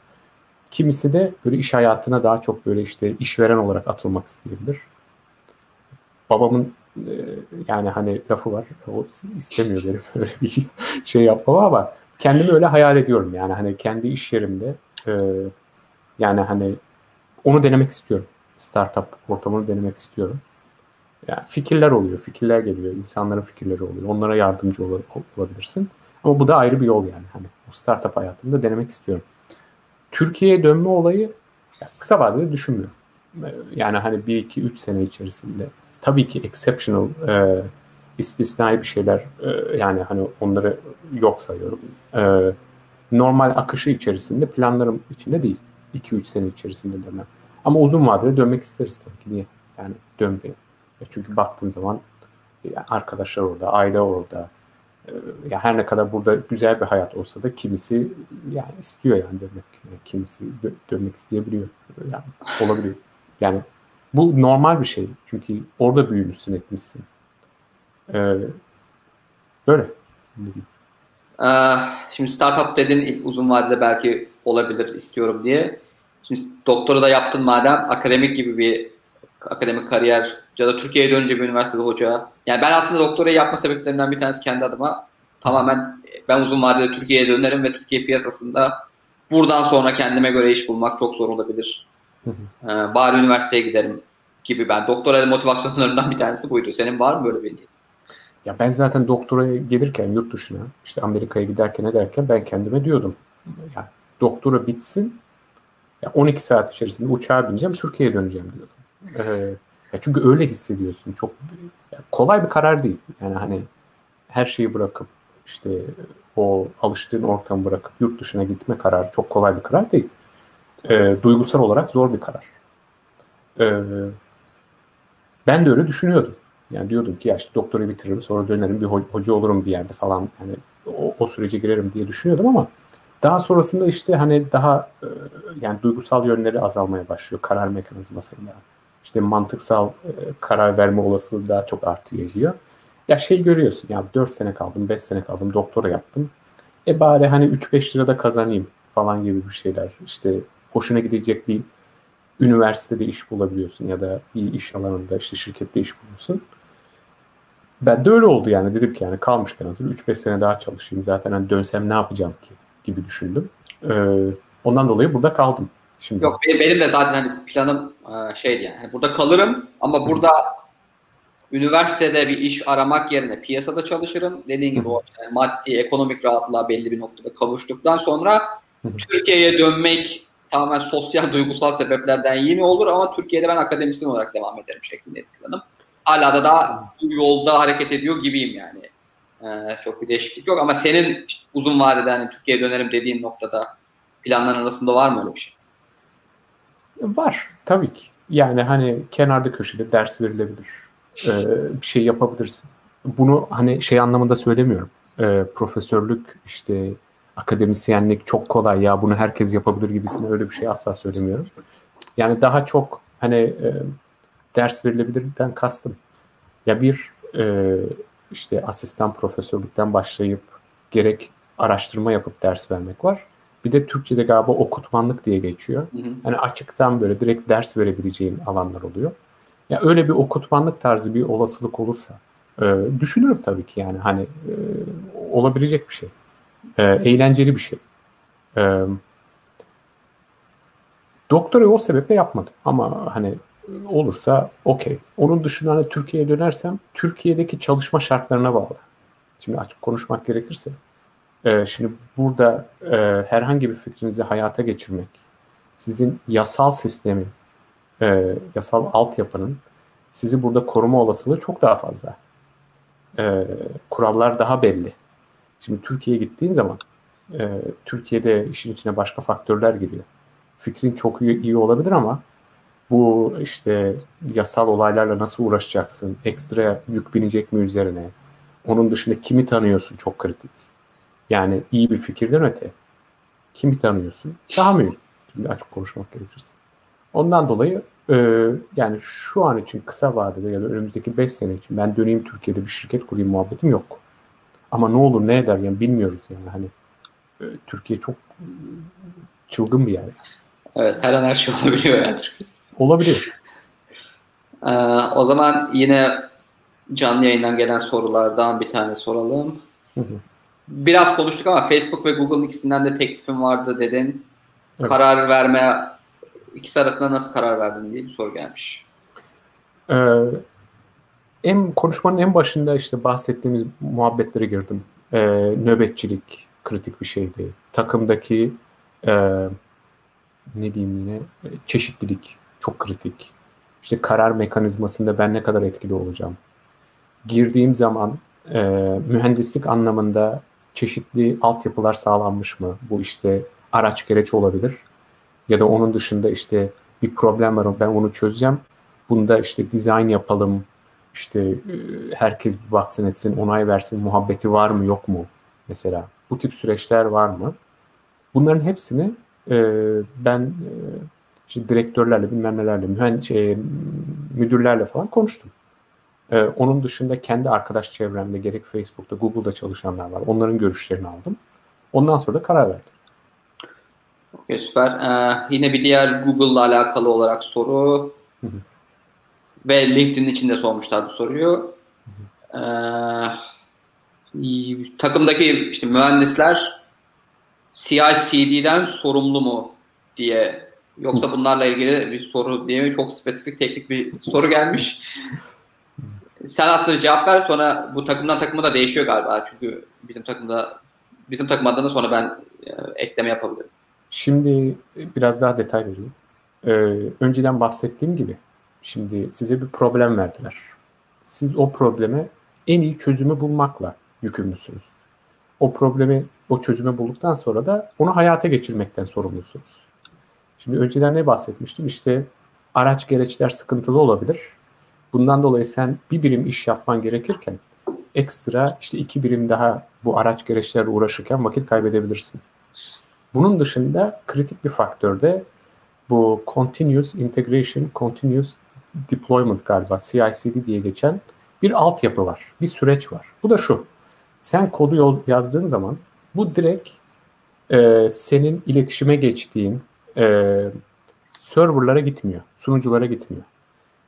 Kimisi de böyle iş hayatına daha çok böyle işte işveren olarak atılmak isteyebilir. Babamın e, yani hani lafı var. O istemiyor benim öyle bir şey yapmam ama kendimi öyle hayal ediyorum. Yani hani kendi iş yerimde e, yani hani onu denemek istiyorum. Startup ortamını denemek istiyorum. Yani fikirler oluyor, fikirler geliyor, insanların fikirleri oluyor. Onlara yardımcı ol, olabilirsin. Ama bu da ayrı bir yol yani. Hani o startup hayatında denemek istiyorum. Türkiye'ye dönme olayı kısa vadede düşünmüyorum. Yani hani 1-2-3 sene içerisinde tabii ki exceptional e, istisnai bir şeyler e, yani hani onları yok sayıyorum. E, normal akışı içerisinde planlarım içinde değil. 2-3 sene içerisinde dönmem. Ama uzun vadede dönmek isteriz tabii ki. Niye? Yani dönmeye. Çünkü baktığın zaman arkadaşlar orada, aile orada. Ee, ya her ne kadar burada güzel bir hayat olsa da kimisi yani istiyor yani dönmek. Yani kimisi dönmek isteyebiliyor. Yani olabiliyor. Yani bu normal bir şey. Çünkü orada büyümüşsün, etmişsin. Ee, böyle. Şimdi startup dedin ilk uzun vadede belki olabilir istiyorum diye. Şimdi doktora da yaptın madem akademik gibi bir akademik kariyer ya da Türkiye'ye dönünce bir üniversitede hoca. Yani ben aslında doktorayı yapma sebeplerinden bir tanesi kendi adıma tamamen ben uzun vadede Türkiye'ye dönerim ve Türkiye piyasasında buradan sonra kendime göre iş bulmak çok zor olabilir. Ee, bari üniversiteye giderim gibi ben. Doktora motivasyonlarından bir tanesi buydu. Senin var mı böyle bir niyet? Ya ben zaten doktoraya gelirken yurt dışına işte Amerika'ya giderken ederken ben kendime diyordum. Ya doktora bitsin ya 12 saat içerisinde uçağa bineceğim Türkiye'ye döneceğim diyordum. Ya çünkü öyle hissediyorsun. Çok kolay bir karar değil. Yani hani her şeyi bırakıp işte o alıştığın ortamı bırakıp yurt dışına gitme kararı çok kolay bir karar değil. E, duygusal olarak zor bir karar. E, ben de öyle düşünüyordum. Yani diyordum ki ya işte doktoru bitiririm sonra dönerim bir hoca olurum bir yerde falan. Yani o, o sürece girerim diye düşünüyordum ama daha sonrasında işte hani daha e, yani duygusal yönleri azalmaya başlıyor karar mekanizmasında işte mantıksal e, karar verme olasılığı daha çok artıyor ediyor. Ya şey görüyorsun ya 4 sene kaldım, 5 sene kaldım, doktora yaptım. E bari hani 3-5 lira da kazanayım falan gibi bir şeyler. İşte hoşuna gidecek bir üniversitede iş bulabiliyorsun ya da bir iş alanında işte şirkette iş buluyorsun. Ben de öyle oldu yani dedim ki yani kalmışken hazır 3-5 sene daha çalışayım zaten hani dönsem ne yapacağım ki gibi düşündüm. Ee, ondan dolayı burada kaldım. Şimdi. Yok benim, benim de zaten hani planım e, şeydi yani. Hani burada kalırım ama burada üniversitede bir iş aramak yerine piyasada çalışırım. Dediğim gibi o yani maddi, ekonomik rahatlığa belli bir noktada kavuştuktan sonra Türkiye'ye dönmek tamamen sosyal, duygusal sebeplerden yeni olur ama Türkiye'de ben akademisyen olarak devam ederim şeklinde planım. Hala da daha bu yolda hareket ediyor gibiyim yani. Ee, çok bir değişiklik yok ama senin işte uzun vadede hani Türkiye'ye dönerim dediğin noktada planların arasında var mı öyle bir şey? Var tabii ki. Yani hani kenarda köşede ders verilebilir. Ee, bir şey yapabilirsin. Bunu hani şey anlamında söylemiyorum. Ee, profesörlük işte akademisyenlik çok kolay ya bunu herkes yapabilir gibisine öyle bir şey asla söylemiyorum. Yani daha çok hani e, ders verilebilirden kastım. Ya bir e, işte asistan profesörlükten başlayıp gerek araştırma yapıp ders vermek var. Bir de Türkçe'de galiba okutmanlık diye geçiyor. Hı hı. Yani açıktan böyle direkt ders verebileceğin alanlar oluyor. Ya öyle bir okutmanlık tarzı bir olasılık olursa e, düşünürüm tabii ki yani hani e, olabilecek bir şey. E, eğlenceli bir şey. E, doktorayı o sebeple yapmadım ama hani olursa okey. Onun dışında hani Türkiye'ye dönersem Türkiye'deki çalışma şartlarına bağlı. Şimdi açık konuşmak gerekirse e, şimdi burada e, herhangi bir fikrinizi hayata geçirmek sizin yasal sistemin e, yasal altyapının sizi burada koruma olasılığı çok daha fazla. E, kurallar daha belli. Şimdi Türkiye'ye gittiğin zaman e, Türkiye'de işin içine başka faktörler giriyor. Fikrin çok iyi, iyi olabilir ama bu işte yasal olaylarla nasıl uğraşacaksın? Ekstra yük binecek mi üzerine? Onun dışında kimi tanıyorsun çok kritik. Yani iyi bir fikirden öte. Kimi tanıyorsun? Daha mühim. Şimdi açık konuşmak gerekirse. Ondan dolayı e, yani şu an için kısa vadede ya da önümüzdeki 5 sene için ben döneyim Türkiye'de bir şirket kurayım muhabbetim yok. Ama ne olur ne eder yani bilmiyoruz yani hani e, Türkiye çok çılgın bir yer. Evet her an her şey olabiliyor yani Türkiye. Olabilir. Ee, o zaman yine canlı yayından gelen sorulardan bir tane soralım. Hı hı. Biraz konuştuk ama Facebook ve Google'ın ikisinden de teklifim vardı dedin. Evet. Karar verme ikisi arasında nasıl karar verdin diye bir soru gelmiş. Ee, en konuşmanın en başında işte bahsettiğimiz muhabbetlere girdim. Ee, nöbetçilik kritik bir şeydi. Takımdaki e, ne diyeyim yine çeşitlilik çok kritik. İşte karar mekanizmasında ben ne kadar etkili olacağım. Girdiğim zaman e, mühendislik anlamında çeşitli altyapılar sağlanmış mı? Bu işte araç gereç olabilir. Ya da onun dışında işte bir problem var ben onu çözeceğim. Bunda işte design yapalım. İşte e, herkes bir baksın etsin, onay versin, muhabbeti var mı yok mu? Mesela bu tip süreçler var mı? Bunların hepsini e, ben e, işte direktörlerle bilmem nelerle, mühendis, şey, müdürlerle falan konuştum. Ee, onun dışında kendi arkadaş çevremde gerek Facebook'ta, Google'da çalışanlar var. Onların görüşlerini aldım. Ondan sonra da karar verdim. Okay, süper. Ee, yine bir diğer Google'la alakalı olarak soru hı hı. ve LinkedIn için de sormuşlar bu soruyu. Ee, takımdaki işte mühendisler CI/CD'den sorumlu mu diye Yoksa bunlarla ilgili bir soru diye mi çok spesifik teknik bir soru gelmiş. Sen aslında cevap ver sonra bu takımdan takıma da değişiyor galiba. Çünkü bizim takımda bizim takım adına sonra ben e, ekleme yapabilirim. Şimdi biraz daha detay vereyim. Ee, önceden bahsettiğim gibi şimdi size bir problem verdiler. Siz o probleme en iyi çözümü bulmakla yükümlüsünüz. O problemi, o çözümü bulduktan sonra da onu hayata geçirmekten sorumlusunuz. Şimdi önceden ne bahsetmiştim? İşte araç gereçler sıkıntılı olabilir. Bundan dolayı sen bir birim iş yapman gerekirken ekstra işte iki birim daha bu araç gereçlerle uğraşırken vakit kaybedebilirsin. Bunun dışında kritik bir faktör de bu Continuous Integration, Continuous Deployment galiba CI/CD diye geçen bir altyapı var, bir süreç var. Bu da şu, sen kodu yazdığın zaman bu direkt e, senin iletişime geçtiğin, e, serverlara gitmiyor, sunuculara gitmiyor.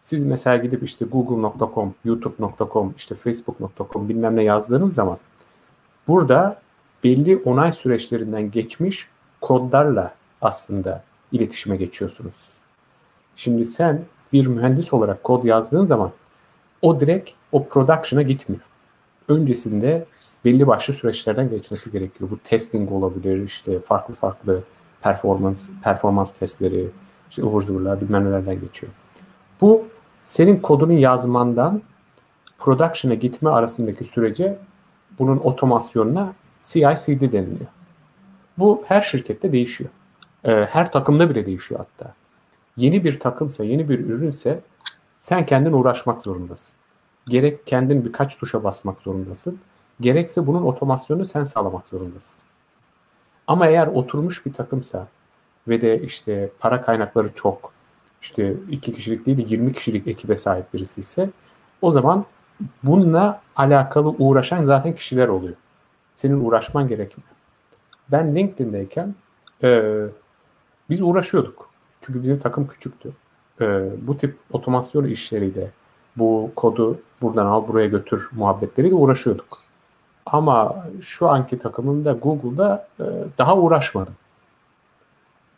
Siz mesela gidip işte google.com, youtube.com, işte facebook.com bilmem ne yazdığınız zaman burada belli onay süreçlerinden geçmiş kodlarla aslında iletişime geçiyorsunuz. Şimdi sen bir mühendis olarak kod yazdığın zaman o direkt o production'a gitmiyor. Öncesinde belli başlı süreçlerden geçmesi gerekiyor. Bu testing olabilir, işte farklı farklı performans performans testleri, işte ıvır zıvırlar bilmem nelerden geçiyor. Bu senin kodunu yazmandan production'a gitme arasındaki sürece bunun otomasyonuna CI/CD deniliyor. Bu her şirkette değişiyor. Ee, her takımda bile değişiyor hatta. Yeni bir takımsa, yeni bir ürünse sen kendin uğraşmak zorundasın. Gerek kendin birkaç tuşa basmak zorundasın. Gerekse bunun otomasyonunu sen sağlamak zorundasın. Ama eğer oturmuş bir takımsa ve de işte para kaynakları çok, işte iki kişilik değil de 20 kişilik ekibe sahip birisi ise o zaman bununla alakalı uğraşan zaten kişiler oluyor. Senin uğraşman gerekmiyor. Ben LinkedIn'deyken e, biz uğraşıyorduk. Çünkü bizim takım küçüktü. E, bu tip otomasyon işleriyle bu kodu buradan al buraya götür muhabbetleriyle uğraşıyorduk. Ama şu anki takımında Google'da e, daha uğraşmadım.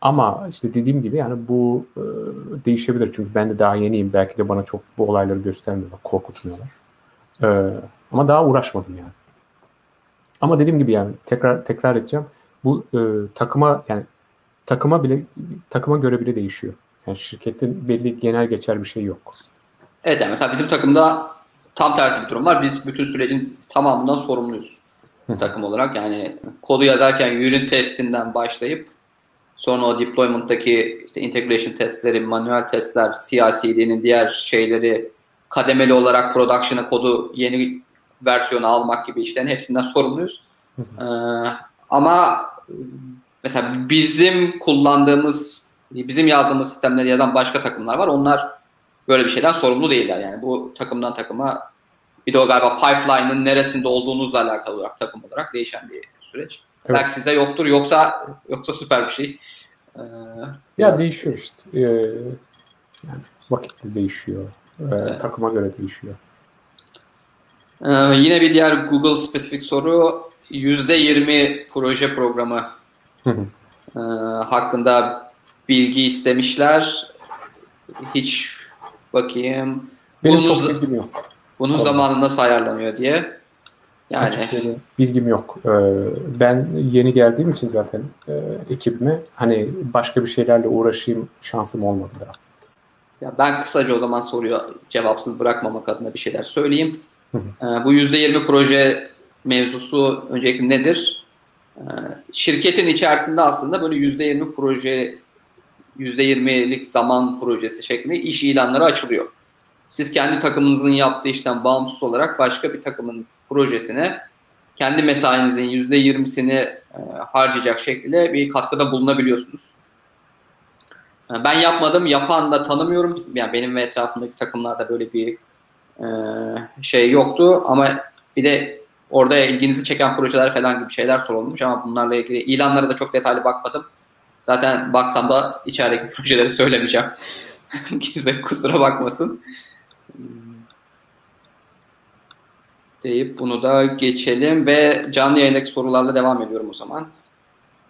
Ama işte dediğim gibi yani bu e, değişebilir. Çünkü ben de daha yeniyim. Belki de bana çok bu olayları göstermiyorlar, korkutmuyorlar. E, ama daha uğraşmadım yani. Ama dediğim gibi yani tekrar tekrar edeceğim. Bu e, takıma yani takıma bile takıma göre bile değişiyor. Yani şirketin belli genel geçer bir şey yok. Evet yani mesela bizim takımda tam tersi bir durum var. Biz bütün sürecin tamamından sorumluyuz takım olarak. Yani kodu yazarken unit testinden başlayıp sonra o deployment'taki işte integration testleri, manuel testler, CI/CD'nin diğer şeyleri kademeli olarak production'a kodu yeni versiyonu almak gibi işlerin hepsinden sorumluyuz. Ee, ama mesela bizim kullandığımız, bizim yazdığımız sistemleri yazan başka takımlar var. Onlar böyle bir şeyden sorumlu değiller. Yani bu takımdan takıma bir de o galiba pipeline'ın neresinde olduğunuzla alakalı olarak takım olarak değişen bir süreç. Evet. Belki sizde yoktur yoksa yoksa süper bir şey. Ee, ya değişiyor işte. Ee, yani vakitle değişiyor. Ee, evet. Takıma göre değişiyor. Ee, yine bir diğer Google spesifik soru. %20 proje programı E, hakkında bilgi istemişler. Hiç bakayım. Benim bunun, çok bilgim yok. Bunun Tabii. zamanı nasıl ayarlanıyor diye. Yani Açıkçası bilgim yok. Ee, ben yeni geldiğim için zaten e, ekibime hani başka bir şeylerle uğraşayım şansım olmadı daha. Ya ben kısaca o zaman soruyu cevapsız bırakmamak adına bir şeyler söyleyeyim. Hı hı. Ee, bu %20 proje mevzusu öncelikle nedir? Ee, şirketin içerisinde aslında böyle %20 proje %20'lik zaman projesi şeklinde iş ilanları açılıyor. Siz kendi takımınızın yaptığı işten bağımsız olarak başka bir takımın projesine kendi mesainizin %20'sini e, harcayacak şekilde bir katkıda bulunabiliyorsunuz. E, ben yapmadım, yapan da tanımıyorum. Yani benim ve etrafımdaki takımlarda böyle bir e, şey yoktu ama bir de orada ilginizi çeken projeler falan gibi şeyler sorulmuş ama bunlarla ilgili ilanlara da çok detaylı bakmadım. Zaten baksam da içerideki projeleri söylemeyeceğim. Kimse kusura bakmasın. Deyip bunu da geçelim ve canlı yayındaki sorularla devam ediyorum o zaman.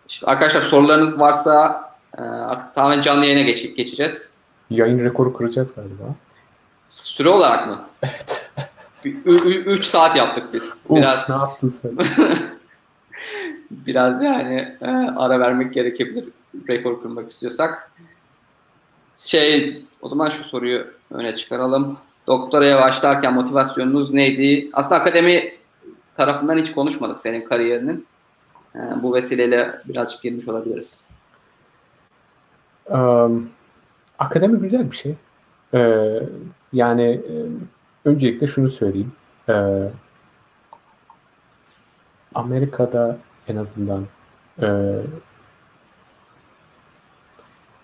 Şimdi arkadaşlar sorularınız varsa e, artık tamamen canlı yayına geç geçeceğiz. Yayın rekoru kıracağız galiba. Süre olarak mı? Evet. 3 saat yaptık biz. Biraz of, ne yaptın sen? biraz yani e, ara vermek gerekebilir rekor kırmak istiyorsak. Şey o zaman şu soruyu öne çıkaralım. Doktoraya başlarken motivasyonunuz neydi? Aslında akademi tarafından hiç konuşmadık senin kariyerinin. E, bu vesileyle birazcık girmiş olabiliriz. Um, akademi güzel bir şey. Ee, yani e, öncelikle şunu söyleyeyim. Ee, Amerika'da en azından e,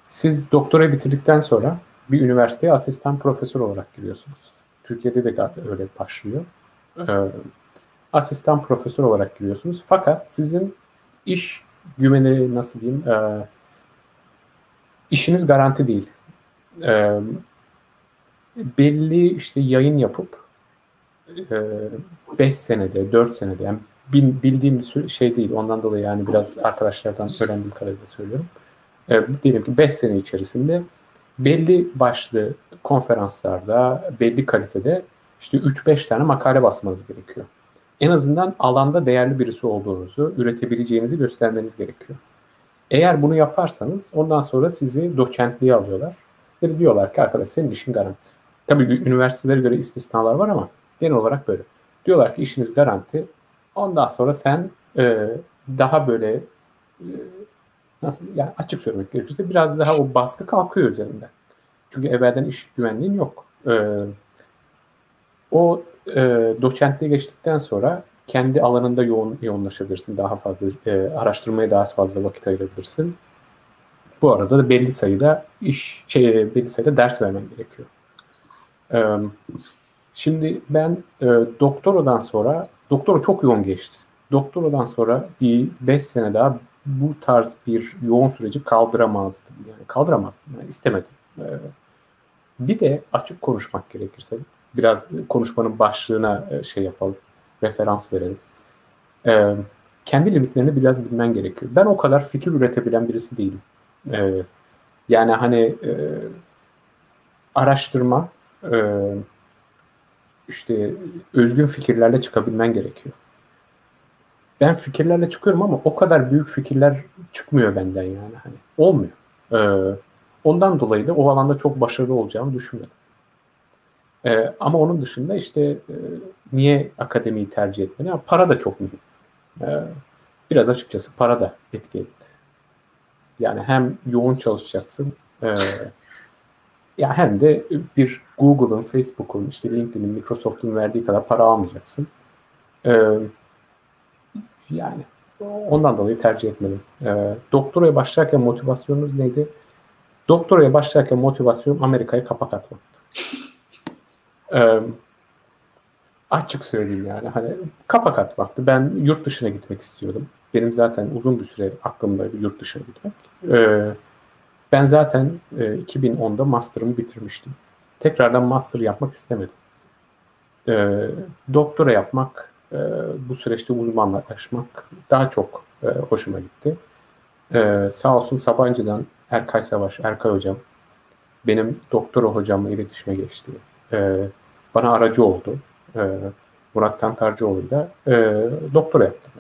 siz doktora bitirdikten sonra bir üniversiteye asistan profesör olarak giriyorsunuz. Türkiye'de de öyle başlıyor. Ee, asistan profesör olarak giriyorsunuz. Fakat sizin iş güveni nasıl diyeyim e, işiniz garanti değil. E, belli işte yayın yapıp 5 e, senede, 4 senede yani bildiğim bir şey değil. Ondan dolayı yani biraz arkadaşlardan öğrendiğim kadarıyla söylüyorum. E, diyelim ki 5 sene içerisinde belli başlı konferanslarda, belli kalitede işte 3-5 tane makale basmanız gerekiyor. En azından alanda değerli birisi olduğunuzu, üretebileceğinizi göstermeniz gerekiyor. Eğer bunu yaparsanız ondan sonra sizi doçentliğe alıyorlar. Ve diyorlar ki arkadaş senin işin garanti. Tabii üniversitelere göre istisnalar var ama genel olarak böyle. Diyorlar ki işiniz garanti. Ondan sonra sen e, daha böyle e, nasıl yani açık söylemek gerekirse biraz daha o baskı kalkıyor üzerinde. Çünkü evvelden iş güvenliğin yok. E, o e, doçentliğe geçtikten sonra kendi alanında yoğun yoğunlaşabilirsin. Daha fazla e, araştırmaya daha fazla vakit ayırabilirsin. Bu arada da belli sayıda iş şey belli sayıda ders vermen gerekiyor. E, şimdi ben e, doktoradan sonra doktora çok yoğun geçti. Doktoradan sonra bir 5 sene daha bu tarz bir yoğun süreci kaldıramazdım. Yani kaldıramazdım. Yani istemedim. E, bir de açık konuşmak gerekirse biraz konuşmanın başlığına e, şey yapalım, referans verelim. Ee, kendi limitlerini biraz bilmen gerekiyor. Ben o kadar fikir üretebilen birisi değilim. Ee, yani hani e, araştırma, e, işte özgün fikirlerle çıkabilmen gerekiyor. Ben fikirlerle çıkıyorum ama o kadar büyük fikirler çıkmıyor benden yani. Hani olmuyor. Ee, ondan dolayı da o alanda çok başarılı olacağımı düşünmedim. E, ama onun dışında işte e, niye akademiyi tercih etmeni? Yani para da çok mühim. E, biraz açıkçası para da etki etti. Yani hem yoğun çalışacaksın e, ya hem de bir Google'ın, Facebook'un, işte LinkedIn'in, Microsoft'un verdiği kadar para almayacaksın. E, yani ondan dolayı tercih etmedim. E, doktoraya başlarken motivasyonunuz neydi? Doktoraya başlarken motivasyon Amerika'ya kapak atmaktı. Ee, açık söyleyeyim yani hani kapak atmaktı. Ben yurt dışına gitmek istiyordum. Benim zaten uzun bir süre aklımdaydı yurt dışına gitmek. Ee, ben zaten e, 2010'da master'ımı bitirmiştim. Tekrardan master yapmak istemedim. Ee, doktora yapmak, e, bu süreçte uzmanlaşmak daha çok e, hoşuma gitti. Ee, sağ olsun Sabancı'dan Erkay Savaş, Erkay Hocam benim doktora hocamla iletişime geçti. Ee, bana aracı oldu. E, Murat Kantarcıoğlu da e, doktora yaptı.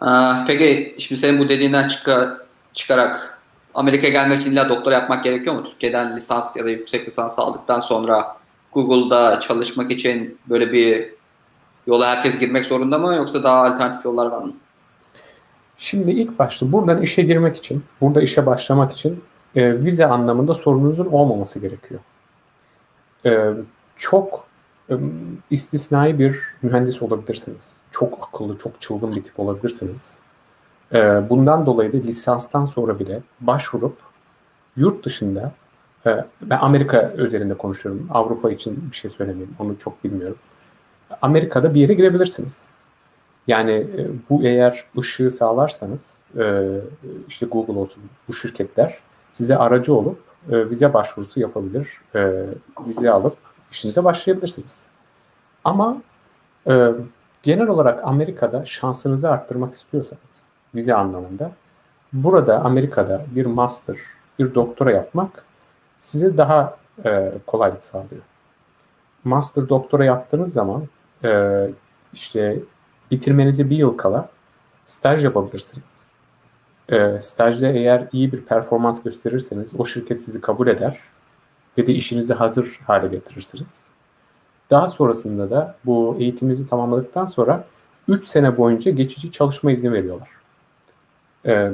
Aa, peki şimdi senin bu dediğinden çıka, çıkarak Amerika'ya gelmek için illa doktora yapmak gerekiyor mu? Türkiye'den lisans ya da yüksek lisans aldıktan sonra Google'da çalışmak için böyle bir yola herkes girmek zorunda mı yoksa daha alternatif yollar var mı? Şimdi ilk başta buradan işe girmek için, burada işe başlamak için e, vize anlamında sorununuzun olmaması gerekiyor e, çok e, istisnai bir mühendis olabilirsiniz. Çok akıllı, çok çılgın bir tip olabilirsiniz. E, bundan dolayı da lisanstan sonra bile başvurup yurt dışında ben Amerika üzerinde konuşuyorum. Avrupa için bir şey söylemeyeyim. Onu çok bilmiyorum. Amerika'da bir yere girebilirsiniz. Yani e, bu eğer ışığı sağlarsanız e, işte Google olsun bu şirketler size aracı olup e, vize başvurusu yapabilir. Vize alıp işinize başlayabilirsiniz. Ama genel olarak Amerika'da şansınızı arttırmak istiyorsanız vize anlamında burada Amerika'da bir master, bir doktora yapmak size daha e, kolaylık sağlıyor. Master doktora yaptığınız zaman e, işte bitirmenize bir yıl kala staj yapabilirsiniz e, stajda eğer iyi bir performans gösterirseniz o şirket sizi kabul eder ve de işinizi hazır hale getirirsiniz. Daha sonrasında da bu eğitiminizi tamamladıktan sonra 3 sene boyunca geçici çalışma izni veriyorlar. Ee,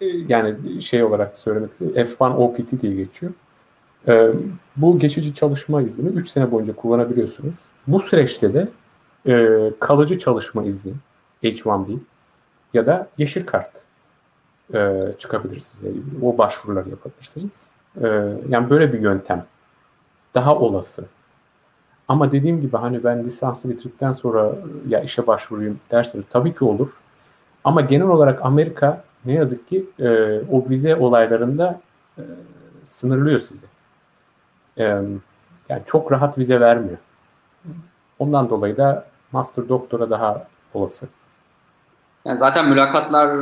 yani şey olarak söylemek istiyorum F1 OPT diye geçiyor. Ee, bu geçici çalışma iznini 3 sene boyunca kullanabiliyorsunuz. Bu süreçte de e, kalıcı çalışma izni H1B ya da yeşil kart e, çıkabilir size. O başvurular yapabilirsiniz. E, yani böyle bir yöntem daha olası. Ama dediğim gibi hani ben lisansı bitirdikten sonra ya işe başvurayım derseniz tabii ki olur. Ama genel olarak Amerika ne yazık ki e, o vize olaylarında e, sınırlıyor sizi. E, yani çok rahat vize vermiyor. Ondan dolayı da master doktora daha olası. Yani zaten mülakatlar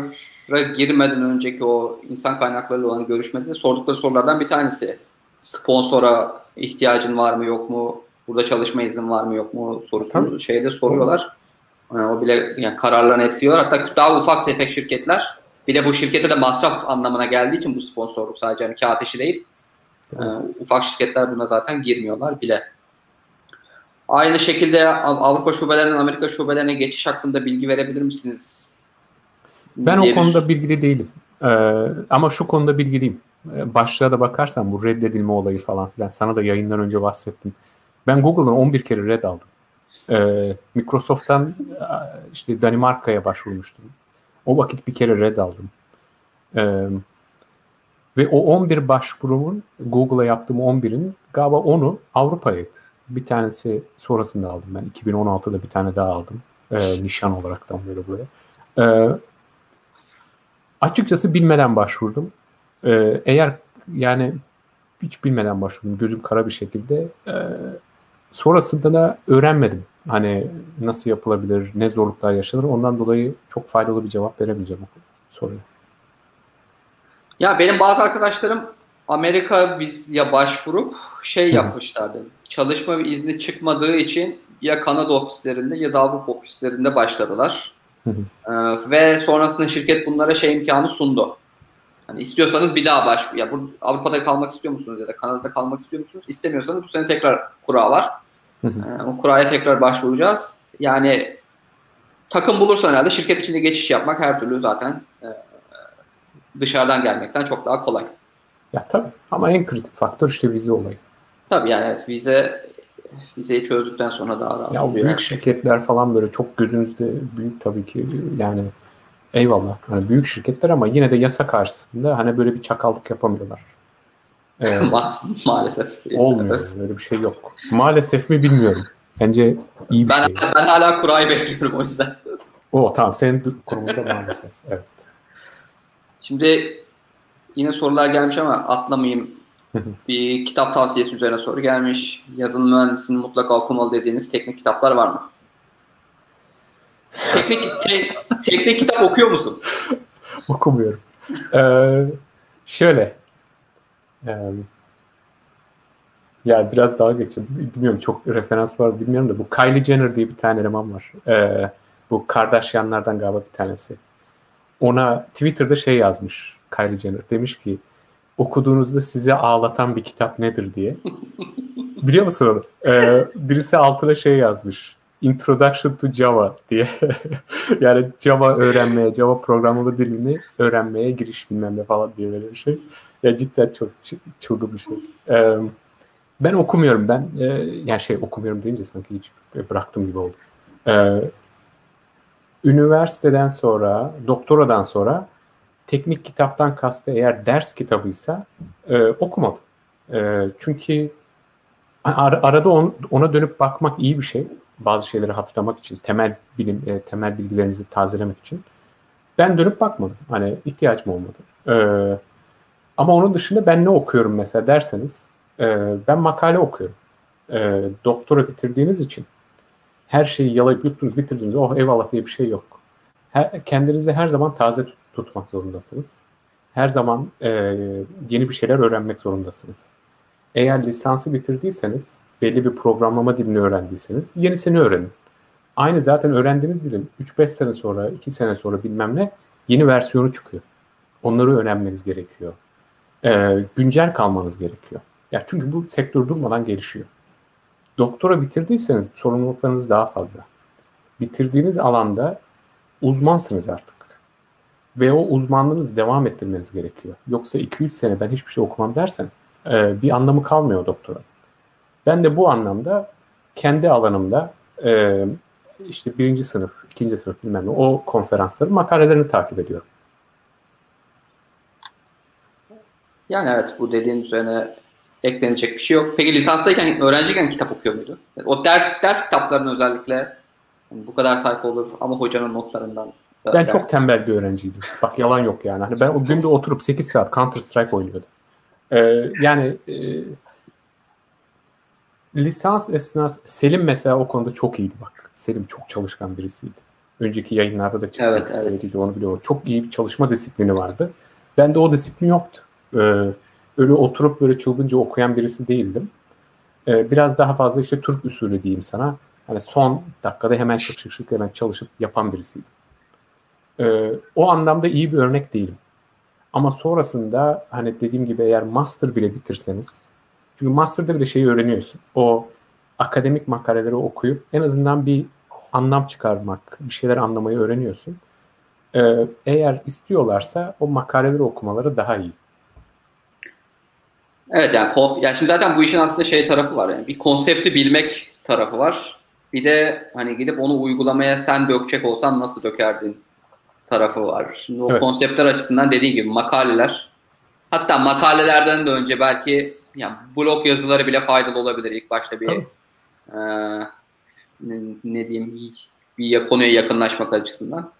girmeden önceki o insan kaynakları olan görüşmede sordukları sorulardan bir tanesi. Sponsora ihtiyacın var mı yok mu? Burada çalışma iznin var mı yok mu sorusunu Tabii. şeyde soruyorlar. Yani o bile yani kararlarını etkiliyorlar. Hatta daha ufak tefek şirketler bir de bu şirkete de masraf anlamına geldiği için bu sponsorluk sadece hani kağıt işi değil. Ee, ufak şirketler buna zaten girmiyorlar bile. Aynı şekilde Avrupa şubelerinden Amerika şubelerine geçiş hakkında bilgi verebilir misiniz? Ben o konuda bilgili değilim. Ee, ama şu konuda bilgiliyim. Ee, başlığa da bakarsan bu reddedilme olayı falan filan sana da yayından önce bahsettim. Ben Google'dan 11 kere red aldım. Ee, Microsoft'tan işte Danimarka'ya başvurmuştum. O vakit bir kere red aldım. Ee, ve o 11 başvurumun Google'a yaptığım 11'in galiba onu Avrupa'ya Bir tanesi sonrasında aldım ben. 2016'da bir tane daha aldım. Ee, nişan olaraktan böyle buraya. Ee, açıkçası bilmeden başvurdum. Ee, eğer yani hiç bilmeden başvurdum. Gözüm kara bir şekilde. Ee, sonrasında da öğrenmedim. Hani nasıl yapılabilir, ne zorluklar yaşanır. Ondan dolayı çok faydalı bir cevap veremeyeceğim o soruya. Ya benim bazı arkadaşlarım Amerika vizya başvurup şey yapmışlardı. Çalışma izni çıkmadığı için ya Kanada ofislerinde ya da Avrupa ofislerinde başladılar. Ee, ve sonrasında şirket bunlara şey imkanı sundu. Hani istiyorsanız bir daha başvur. Ya bu Avrupa'da kalmak istiyor musunuz ya da Kanada'da kalmak istiyor musunuz? İstemiyorsanız bu sene tekrar kura var. Ee, o kuraya tekrar başvuracağız. Yani takım bulursan herhalde şirket içinde geçiş yapmak her türlü zaten e, dışarıdan gelmekten çok daha kolay. Ya tabii ama en kritik faktör işte vize olayı. Tabii yani evet vize vizeyi çözdükten sonra daha rahat ya oluyor. Büyük şirketler falan böyle çok gözünüzde büyük tabii ki yani eyvallah. Hani büyük şirketler ama yine de yasa karşısında hani böyle bir çakallık yapamıyorlar. Ee, Ma- maalesef. Olmuyor. Evet. Öyle bir şey yok. Maalesef mi bilmiyorum. Bence iyi bir ben, şey. Ben hala kurayı bekliyorum o yüzden. O tamam senin konumunda maalesef. Evet. Şimdi yine sorular gelmiş ama atlamayayım. bir kitap tavsiyesi üzerine soru gelmiş. Yazılım mühendisinin mutlaka okumalı dediğiniz teknik kitaplar var mı? Teknik, te, teknik kitap okuyor musun? Okumuyorum. Ee, şöyle. Ee, ya biraz daha geçeyim. Bilmiyorum çok referans var bilmiyorum da bu Kylie Jenner diye bir tane eleman var. Ee, bu Kardashianlardan galiba bir tanesi. Ona Twitter'da şey yazmış Kylie Jenner. Demiş ki okuduğunuzda sizi ağlatan bir kitap nedir diye. Biliyor musun onu? Ee, birisi altına şey yazmış. Introduction to Java diye. yani Java öğrenmeye, Java programlama dilini öğrenmeye giriş bilmem ne falan diye böyle bir şey. Ya cidden çok çılgın bir şey. Ee, ben okumuyorum. Ben e, yani şey okumuyorum deyince sanki hiç bıraktım gibi oldu. Ee, üniversiteden sonra, doktoradan sonra teknik kitaptan kastı eğer ders kitabıysa e, okumadım. E, çünkü ar- arada on, ona dönüp bakmak iyi bir şey. Bazı şeyleri hatırlamak için, temel bilim, e, temel bilgilerinizi tazelemek için. Ben dönüp bakmadım. Hani ihtiyacım olmadı. E, ama onun dışında ben ne okuyorum mesela derseniz, e, ben makale okuyorum. E, doktora bitirdiğiniz için her şeyi yalayıp yuttunuz, bitirdiniz. Oh eyvallah diye bir şey yok. Her, kendinizi her zaman taze tut tutmak zorundasınız. Her zaman e, yeni bir şeyler öğrenmek zorundasınız. Eğer lisansı bitirdiyseniz, belli bir programlama dilini öğrendiyseniz yenisini öğrenin. Aynı zaten öğrendiğiniz dilin 3-5 sene sonra, 2 sene sonra bilmem ne yeni versiyonu çıkıyor. Onları öğrenmeniz gerekiyor. E, güncel kalmanız gerekiyor. Ya çünkü bu sektör durmadan gelişiyor. Doktora bitirdiyseniz sorumluluklarınız daha fazla. Bitirdiğiniz alanda uzmansınız artık ve o uzmanlığınızı devam ettirmeniz gerekiyor. Yoksa 2-3 sene ben hiçbir şey okumam dersen e, bir anlamı kalmıyor doktora. Ben de bu anlamda kendi alanımda e, işte birinci sınıf, ikinci sınıf bilmem ne o konferansların makalelerini takip ediyorum. Yani evet bu dediğin üzerine eklenecek bir şey yok. Peki lisanstayken, öğrenciyken kitap okuyor muydu? O ders ders kitaplarının özellikle bu kadar sayfa olur ama hocanın notlarından ben dersin. çok tembel bir öğrenciydim. Bak yalan yok yani. Hani ben o günde oturup 8 saat Counter Strike oynuyordum. Ee, yani e, lisans esnası Selim mesela o konuda çok iyiydi bak. Selim çok çalışkan birisiydi. Önceki yayınlarda da çıktı. Evet, evet. Onu biliyorum. Çok iyi bir çalışma disiplini vardı. Bende o disiplin yoktu. Ee, öyle oturup böyle çılgınca okuyan birisi değildim. Ee, biraz daha fazla işte Türk usulü diyeyim sana. Hani son dakikada hemen şık şık şık hemen çalışıp yapan birisiydim. E, o anlamda iyi bir örnek değilim. Ama sonrasında hani dediğim gibi eğer master bile bitirseniz çünkü master'da bile şeyi öğreniyorsun. O akademik makaleleri okuyup en azından bir anlam çıkarmak, bir şeyler anlamayı öğreniyorsun. Ee, eğer istiyorlarsa o makaleleri okumaları daha iyi. Evet yani, yani şimdi zaten bu işin aslında şey tarafı var yani bir konsepti bilmek tarafı var. Bir de hani gidip onu uygulamaya sen dökecek olsan nasıl dökerdin tarafı var. Şimdi o evet. konseptler açısından dediğin gibi makaleler hatta makalelerden de önce belki yani blog yazıları bile faydalı olabilir ilk başta bir e, ne, ne diyeyim bir konuya yakınlaşmak açısından.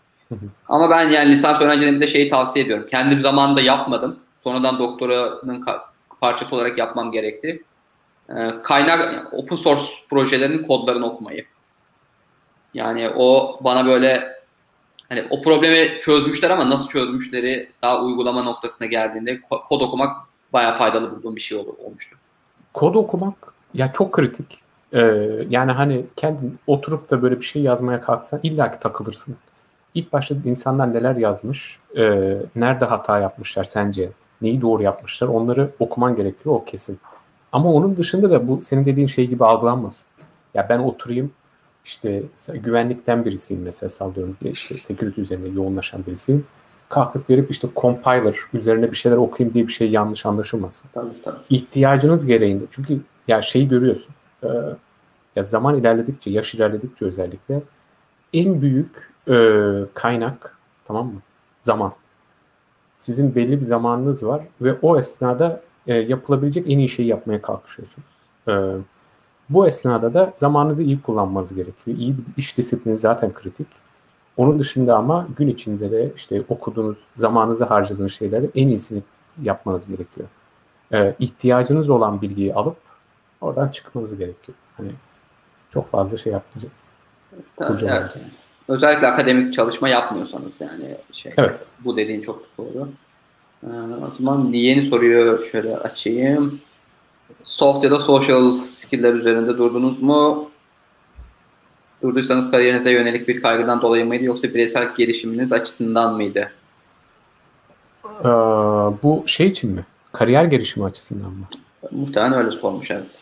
Ama ben yani lisans öğrencilerime de şeyi tavsiye ediyorum. Kendim zamanında yapmadım. Sonradan doktoranın parçası olarak yapmam gerekti. Ee, kaynak open source projelerinin kodlarını okumayı. Yani o bana böyle hani o problemi çözmüşler ama nasıl çözmüşleri daha uygulama noktasına geldiğinde kod okumak bayağı faydalı bulduğum bir şey olmuştu. Kod okumak ya çok kritik. Ee, yani hani kendin oturup da böyle bir şey yazmaya kalksan illaki takılırsın. İlk başta insanlar neler yazmış, e, nerede hata yapmışlar sence, neyi doğru yapmışlar onları okuman gerekiyor o kesin. Ama onun dışında da bu senin dediğin şey gibi algılanmasın. Ya ben oturayım işte güvenlikten birisiyim mesela sallıyorum işte security üzerine yoğunlaşan birisiyim. Kalkıp verip işte compiler üzerine bir şeyler okuyayım diye bir şey yanlış anlaşılmasın. Tabii, tabii. İhtiyacınız gereğinde. Çünkü ya şeyi görüyorsun. E, ya zaman ilerledikçe, yaş ilerledikçe özellikle en büyük e, kaynak tamam mı? Zaman. Sizin belli bir zamanınız var ve o esnada e, yapılabilecek en iyi şeyi yapmaya kalkışıyorsunuz. E, bu esnada da zamanınızı iyi kullanmanız gerekiyor. İyi bir iş disiplini zaten kritik. Onun dışında ama gün içinde de işte okuduğunuz, zamanınızı harcadığınız şeyleri en iyisini yapmanız gerekiyor. E, ihtiyacınız olan bilgiyi alıp oradan çıkmanız gerekiyor. Hani çok fazla şey yapmayacak. Evet. Özellikle akademik çalışma yapmıyorsanız yani şey. Evet. Bu dediğin çok doğru. Ee, o zaman yeni soruyu şöyle açayım. Soft ya da social skill'ler üzerinde durdunuz mu? Durduysanız kariyerinize yönelik bir kaygıdan dolayı mıydı yoksa bireysel gelişiminiz açısından mıydı? Ee, bu şey için mi? Kariyer gelişimi açısından mı? Muhtemelen öyle sormuş evet.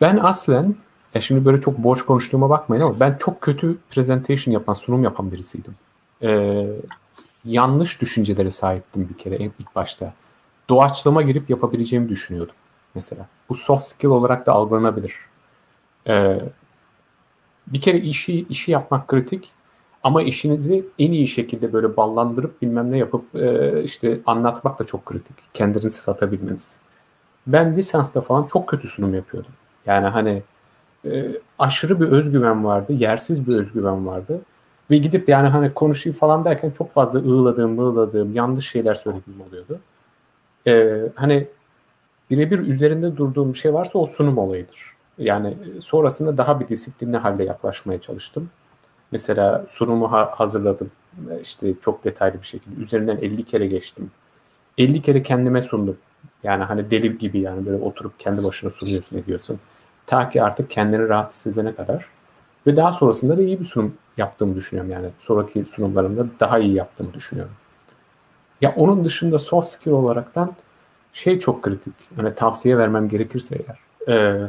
Ben aslen ya şimdi böyle çok boş konuştuğuma bakmayın ama ben çok kötü presentation yapan, sunum yapan birisiydim. Ee, yanlış düşüncelere sahiptim bir kere ilk başta. Doğaçlama girip yapabileceğimi düşünüyordum mesela. Bu soft skill olarak da algılanabilir. Ee, bir kere işi işi yapmak kritik ama işinizi en iyi şekilde böyle ballandırıp bilmem ne yapıp e, işte anlatmak da çok kritik. Kendinizi satabilmeniz. Ben lisansta falan çok kötü sunum yapıyordum. Yani hani e, aşırı bir özgüven vardı, yersiz bir özgüven vardı. Ve gidip yani hani konuşayım falan derken çok fazla ığladığım, ığladığım, yanlış şeyler söylediğim oluyordu. E, hani birebir üzerinde durduğum şey varsa o sunum olayıdır. Yani sonrasında daha bir disiplinli halde yaklaşmaya çalıştım. Mesela sunumu ha- hazırladım. İşte çok detaylı bir şekilde. Üzerinden 50 kere geçtim. 50 kere kendime sundum. Yani hani deli gibi yani böyle oturup kendi başına sunuyorsun ediyorsun. Ta ki artık kendini rahat hissedene kadar. Ve daha sonrasında da iyi bir sunum yaptığımı düşünüyorum. Yani sonraki sunumlarımda daha iyi yaptığımı düşünüyorum. Ya onun dışında soft skill olaraktan şey çok kritik. Hani tavsiye vermem gerekirse eğer. E,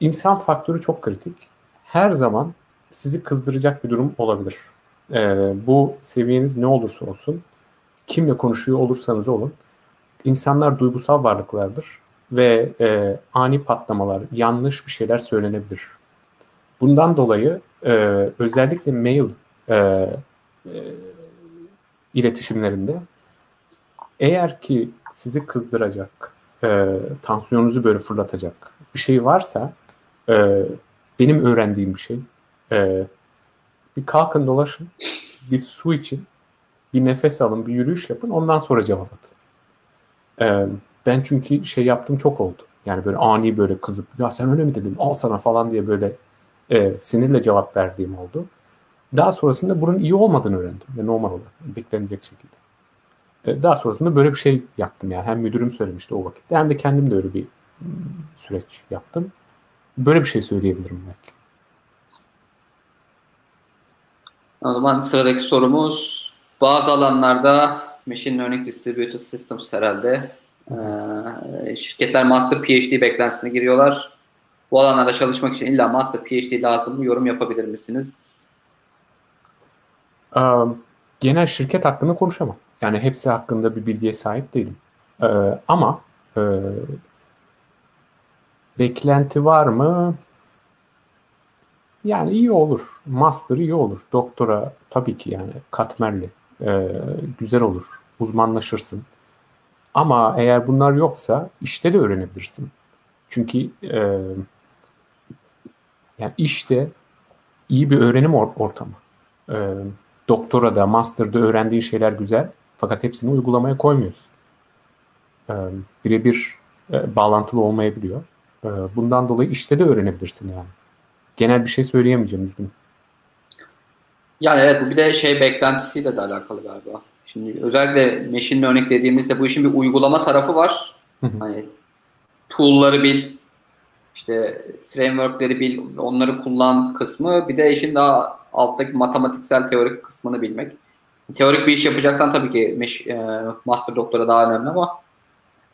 insan faktörü çok kritik. Her zaman sizi kızdıracak bir durum olabilir. E, bu seviyeniz ne olursa olsun, kimle konuşuyor olursanız olun, insanlar duygusal varlıklardır ve e, ani patlamalar, yanlış bir şeyler söylenebilir. Bundan dolayı e, özellikle mail e, e, iletişimlerinde eğer ki sizi kızdıracak, e, tansiyonunuzu böyle fırlatacak bir şey varsa e, benim öğrendiğim bir şey e, bir kalkın dolaşın, bir su için, bir nefes alın, bir yürüyüş yapın ondan sonra cevap atın. E, ben çünkü şey yaptım çok oldu. Yani böyle ani böyle kızıp ya sen öyle mi dedin al sana falan diye böyle e, sinirle cevap verdiğim oldu. Daha sonrasında bunun iyi olmadığını öğrendim. Ve normal olarak beklenecek şekilde. E, daha sonrasında böyle bir şey yaptım yani. Hem müdürüm söylemişti o vakitte hem de kendim de öyle bir süreç yaptım. Böyle bir şey söyleyebilirim belki. O zaman sıradaki sorumuz bazı alanlarda Machine Learning Distributed Systems herhalde ee, şirketler Master PhD beklentisine giriyorlar. Bu alanlarda çalışmak için illa Master PhD lazım mı? Yorum yapabilir misiniz? Um, genel şirket hakkında konuşamam. Yani hepsi hakkında bir bilgiye sahip değilim. Ee, ama e, Beklenti var mı? Yani iyi olur. Master iyi olur. Doktora tabii ki yani katmerli. Ee, güzel olur. Uzmanlaşırsın. Ama eğer bunlar yoksa işte de öğrenebilirsin. Çünkü e, yani işte iyi bir öğrenim or- ortamı. E, doktora da, master'da öğrendiğin şeyler güzel. Fakat hepsini uygulamaya koymuyorsun. E, birebir e, bağlantılı olmayabiliyor. E, bundan dolayı işte de öğrenebilirsin yani. Genel bir şey söyleyemeyeceğim üzgünüm. Yani evet bu bir de şey beklentisiyle de alakalı galiba. Şimdi özellikle machine learning dediğimizde bu işin bir uygulama tarafı var. Hani tool'ları bil, işte framework'leri bil, onları kullan kısmı. Bir de işin daha alttaki matematiksel teorik kısmını bilmek. Teorik bir iş yapacaksan tabii ki e, master doktora daha önemli ama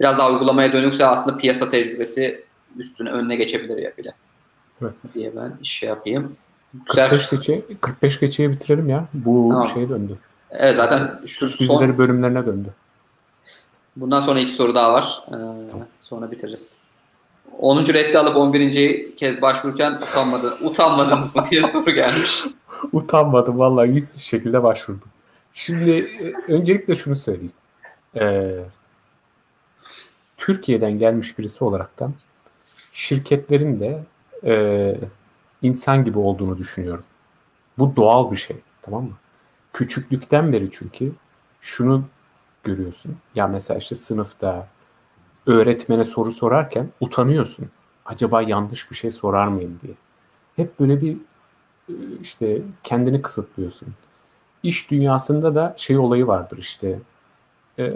biraz daha uygulamaya dönükse aslında piyasa tecrübesi üstüne önüne geçebilir ya bile. Evet. Diye ben iş şey yapayım. Güzel. 45 geçe 45 geçeye bitirelim ya. Bu tamam. şey döndü. Evet zaten şu son... bölümlerine döndü. Bundan sonra iki soru daha var. Ee, tamam. Sonra bitiririz. 10. reddi alıp 11. kez başvururken utanmadı, utanmadınız mı diye soru gelmiş. Utanmadım vallahi yüzsüz şekilde başvurdum. Şimdi e, öncelikle şunu söyleyeyim. Ee, Türkiye'den gelmiş birisi olaraktan şirketlerin de e, insan gibi olduğunu düşünüyorum. Bu doğal bir şey tamam mı? Küçüklükten beri çünkü şunu görüyorsun. Ya mesela işte sınıfta öğretmene soru sorarken utanıyorsun. Acaba yanlış bir şey sorar mıyım diye. Hep böyle bir e, işte kendini kısıtlıyorsun. İş dünyasında da şey olayı vardır işte. E,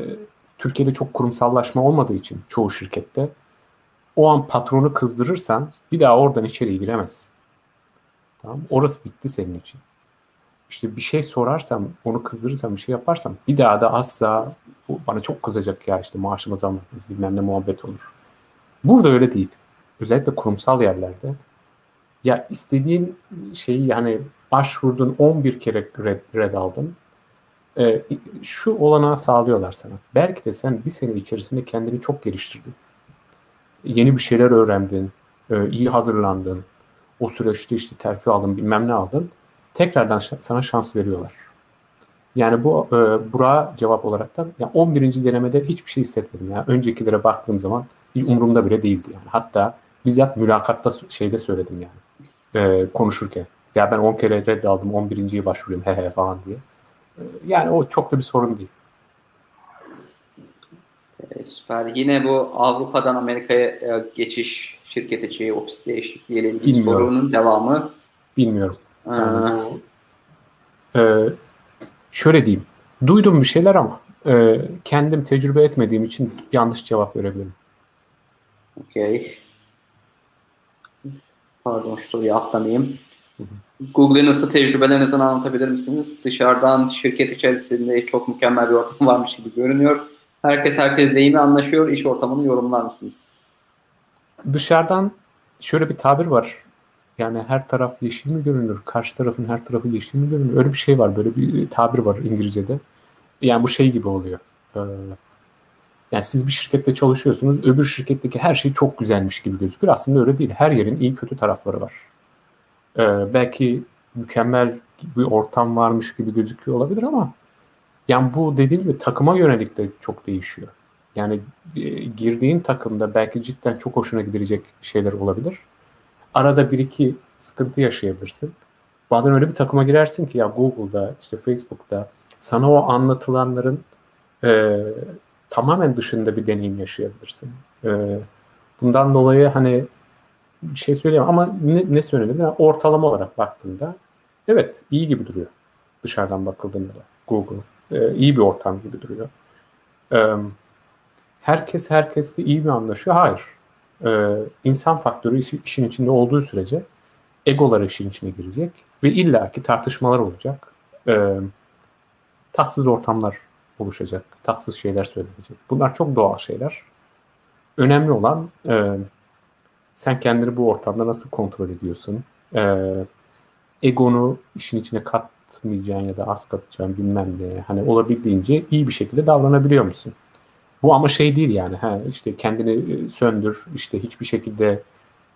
Türkiye'de çok kurumsallaşma olmadığı için çoğu şirkette o an patronu kızdırırsan bir daha oradan içeri giremezsin. Tamam Orası bitti senin için. İşte bir şey sorarsam, onu kızdırırsam, bir şey yaparsam bir daha da asla bana çok kızacak ya işte maaşıma zam bilmem ne muhabbet olur. Burada öyle değil. Özellikle kurumsal yerlerde ya istediğin şeyi yani başvurdun 11 kere red, red aldın. Ee, şu olanağı sağlıyorlar sana. Belki de sen bir sene içerisinde kendini çok geliştirdin. Yeni bir şeyler öğrendin, e, iyi hazırlandın. O süreçte işte terfi aldın, bilmem ne aldın. Tekrardan sana şans veriyorlar. Yani bu e, Burak'a cevap olarak da yani 11. denemede hiçbir şey hissetmedim. Yani öncekilere baktığım zaman hiç umurumda bile değildi. Yani. Hatta bizzat mülakatta şeyde söyledim yani e, konuşurken. Ya ben 10 kere red aldım 11.yi başvuruyorum he he falan diye. E, yani o çok da bir sorun değil. E, süper. Yine bu Avrupa'dan Amerika'ya e, geçiş, şirket içi, ofis değişikliği ile ilgili sorunun devamı. Bilmiyorum. Yani, e, şöyle diyeyim. Duydum bir şeyler ama e, kendim tecrübe etmediğim için yanlış cevap verebilirim. Okey. Pardon şu soruyu atlamayayım. Google'ın nasıl tecrübelerinizi anlatabilir misiniz? Dışarıdan şirket içerisinde çok mükemmel bir ortam varmış gibi görünüyor. Herkes herkesle iyi mi anlaşıyor? İş ortamını yorumlar mısınız? Dışarıdan şöyle bir tabir var. Yani her taraf yeşil mi görünür? Karşı tarafın her tarafı yeşil mi görünür? Öyle bir şey var. Böyle bir tabir var İngilizce'de. Yani bu şey gibi oluyor. Ee, yani siz bir şirkette çalışıyorsunuz. Öbür şirketteki her şey çok güzelmiş gibi gözükür. Aslında öyle değil. Her yerin iyi kötü tarafları var. Ee, belki mükemmel bir ortam varmış gibi gözüküyor olabilir ama yani bu dediğim gibi takıma yönelik de çok değişiyor. Yani e, girdiğin takımda belki cidden çok hoşuna gidecek şeyler olabilir arada bir iki sıkıntı yaşayabilirsin. Bazen öyle bir takıma girersin ki ya Google'da, işte Facebook'ta sana o anlatılanların e, tamamen dışında bir deneyim yaşayabilirsin. E, bundan dolayı hani bir şey söyleyemem ama ne, ne söyledim? Yani ortalama olarak baktığında evet iyi gibi duruyor dışarıdan bakıldığında da Google. E, iyi bir ortam gibi duruyor. E, herkes herkesle iyi mi anlaşıyor? Hayır e, insan faktörü işin içinde olduğu sürece egolar işin içine girecek ve illaki tartışmalar olacak. E, tatsız ortamlar oluşacak, tatsız şeyler söylenecek. Bunlar çok doğal şeyler. Önemli olan e, sen kendini bu ortamda nasıl kontrol ediyorsun? E, egonu işin içine katmayacağın ya da az katacağın bilmem ne. Hani olabildiğince iyi bir şekilde davranabiliyor musun? Bu ama şey değil yani. Ha, işte kendini e, söndür, işte hiçbir şekilde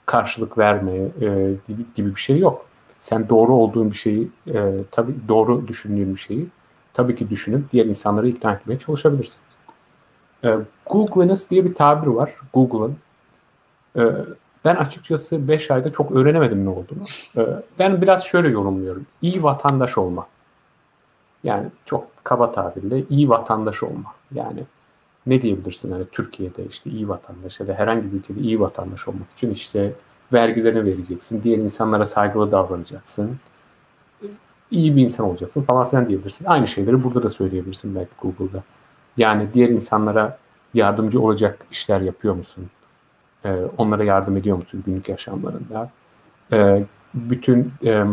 karşılık verme e, gibi, gibi bir şey yok. Sen doğru olduğun bir şeyi, e, tabii doğru düşündüğün bir şeyi tabii ki düşünüp diğer insanları ikna etmeye çalışabilirsin. E, Google'ınız diye bir tabir var. Google'ın. E, ben açıkçası 5 ayda çok öğrenemedim ne olduğunu. E, ben biraz şöyle yorumluyorum. İyi vatandaş olma. Yani çok kaba tabirle iyi vatandaş olma. Yani ne diyebilirsin hani Türkiye'de işte iyi vatandaş ya da herhangi bir ülkede iyi vatandaş olmak için işte vergilerini vereceksin, diğer insanlara saygılı davranacaksın, iyi bir insan olacaksın falan filan diyebilirsin. Aynı şeyleri burada da söyleyebilirsin belki Google'da. Yani diğer insanlara yardımcı olacak işler yapıyor musun? Ee, onlara yardım ediyor musun günlük yaşamlarında? Ee, bütün e,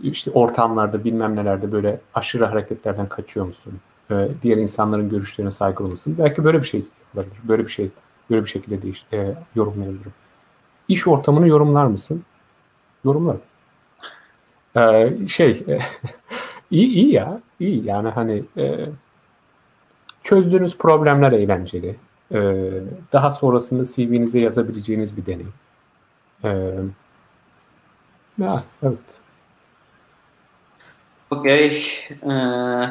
işte ortamlarda bilmem nelerde böyle aşırı hareketlerden kaçıyor musun? Ee, diğer insanların görüşlerine saygılı mısın? Belki böyle bir şey olabilir. Böyle bir şey böyle bir şekilde değiş, e, yorumlayabilirim. İş ortamını yorumlar mısın? Yorumlarım. Ee, şey iyi iyi ya iyi yani hani e, çözdüğünüz problemler eğlenceli. Ee, daha sonrasında CV'nize yazabileceğiniz bir deneyim. Ee, ya evet. Okey. Ee,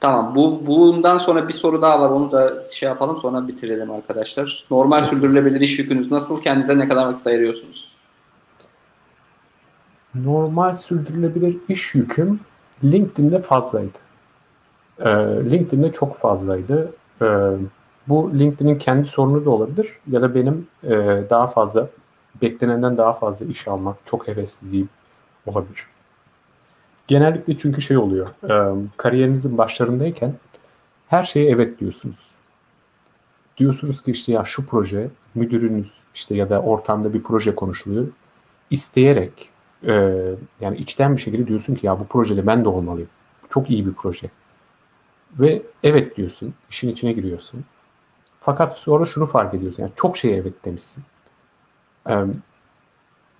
tamam. Bu bundan sonra bir soru daha var. Onu da şey yapalım sonra bitirelim arkadaşlar. Normal sürdürülebilir iş yükünüz nasıl? Kendinize ne kadar vakit ayırıyorsunuz? Normal sürdürülebilir iş yüküm LinkedIn'de fazlaydı. Ee, LinkedIn'de çok fazlaydı. Ee, bu LinkedIn'in kendi sorunu da olabilir ya da benim e, daha fazla beklenenden daha fazla iş almak çok hevesliyim olabilir. Genellikle çünkü şey oluyor. E, kariyerinizin başlarındayken her şeye evet diyorsunuz. Diyorsunuz ki işte ya şu proje müdürünüz işte ya da ortamda bir proje konuşuluyor. İsteyerek e, yani içten bir şekilde diyorsun ki ya bu projede ben de olmalıyım. Çok iyi bir proje. Ve evet diyorsun. işin içine giriyorsun. Fakat sonra şunu fark ediyorsun. Yani çok şeye evet demişsin.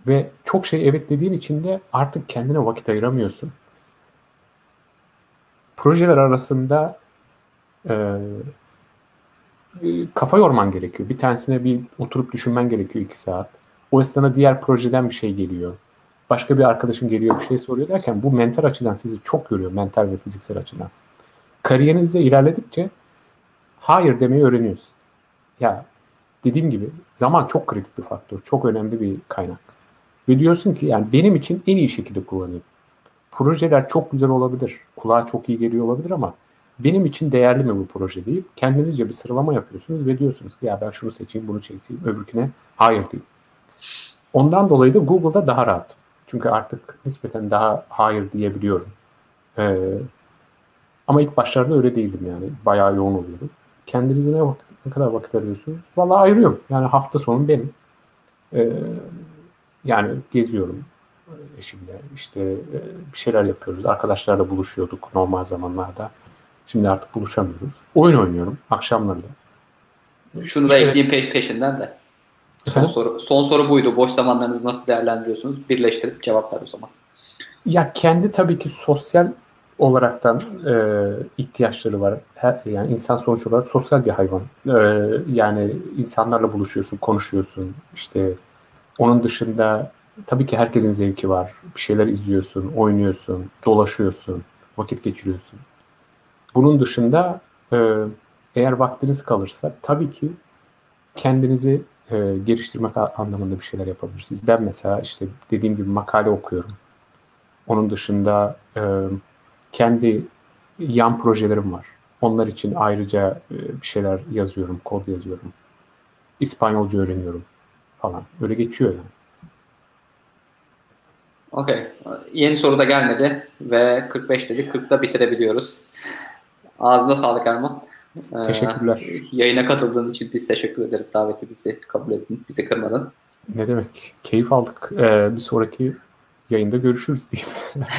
Ve çok şey evet dediğin için de artık kendine vakit ayıramıyorsun. Projeler arasında e, kafa yorman gerekiyor. Bir tanesine bir oturup düşünmen gerekiyor iki saat. O esnada diğer projeden bir şey geliyor. Başka bir arkadaşın geliyor bir şey soruyor derken bu mental açıdan sizi çok yoruyor. Mental ve fiziksel açıdan. Kariyerinizde ilerledikçe hayır demeyi öğreniyorsun. Ya dediğim gibi zaman çok kritik bir faktör. Çok önemli bir kaynak. Ve diyorsun ki yani benim için en iyi şekilde kullanayım. Projeler çok güzel olabilir. Kulağa çok iyi geliyor olabilir ama benim için değerli mi bu proje deyip kendinizce bir sıralama yapıyorsunuz ve diyorsunuz ki ya ben şunu seçeyim bunu çekeyim öbürküne hayır değil. Ondan dolayı da Google'da daha rahat. Çünkü artık nispeten daha hayır diyebiliyorum. Ee, ama ilk başlarda öyle değildim yani. Bayağı yoğun oluyordum. Kendinize ne, vakit, ne kadar vakit arıyorsunuz? Vallahi ayırıyorum. Yani hafta sonu benim. Ee, yani geziyorum eşimle. İşte e, bir şeyler yapıyoruz. Arkadaşlarla buluşuyorduk normal zamanlarda. Şimdi artık buluşamıyoruz. Oyun oynuyorum akşamları da. Şunu da ekleyeyim pe peşinden de. Son soru, son soru buydu. Boş zamanlarınızı nasıl değerlendiriyorsunuz? Birleştirip cevaplar o zaman. Ya kendi tabii ki sosyal olaraktan e, ihtiyaçları var. Her, yani insan sonuç olarak sosyal bir hayvan. E, yani insanlarla buluşuyorsun, konuşuyorsun. İşte onun dışında tabii ki herkesin zevki var. Bir şeyler izliyorsun, oynuyorsun, dolaşıyorsun, vakit geçiriyorsun. Bunun dışında e, eğer vaktiniz kalırsa tabii ki kendinizi e, geliştirmek anlamında bir şeyler yapabilirsiniz. Ben mesela işte dediğim gibi makale okuyorum. Onun dışında e, kendi yan projelerim var. Onlar için ayrıca e, bir şeyler yazıyorum, kod yazıyorum. İspanyolca öğreniyorum falan. Öyle geçiyor yani. Okey. Yeni soru da gelmedi ve 45 dedik. 40'da bitirebiliyoruz. Ağzına sağlık Erman. Ee, Teşekkürler. Ee, yayına katıldığın için biz teşekkür ederiz. Daveti bizi kabul ettin, bizi kırmadın. Ne demek? Keyif aldık. Ee, bir sonraki yayında görüşürüz diyeyim.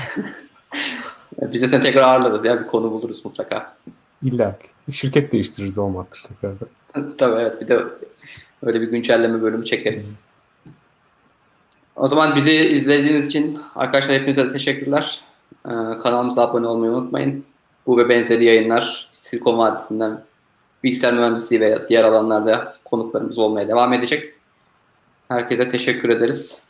Biz de seni tekrar ağırlarız ya. Bir konu buluruz mutlaka. İlla ki. Şirket değiştiririz olmadı tekrardan. Tabii evet. Bir de öyle bir güncelleme bölümü çekeriz. O zaman bizi izlediğiniz için arkadaşlar hepinize teşekkürler. Ee, kanalımıza abone olmayı unutmayın. Bu ve benzeri yayınlar Silikon Vadisi'nden bilgisayar mühendisliği veya diğer alanlarda konuklarımız olmaya devam edecek. Herkese teşekkür ederiz.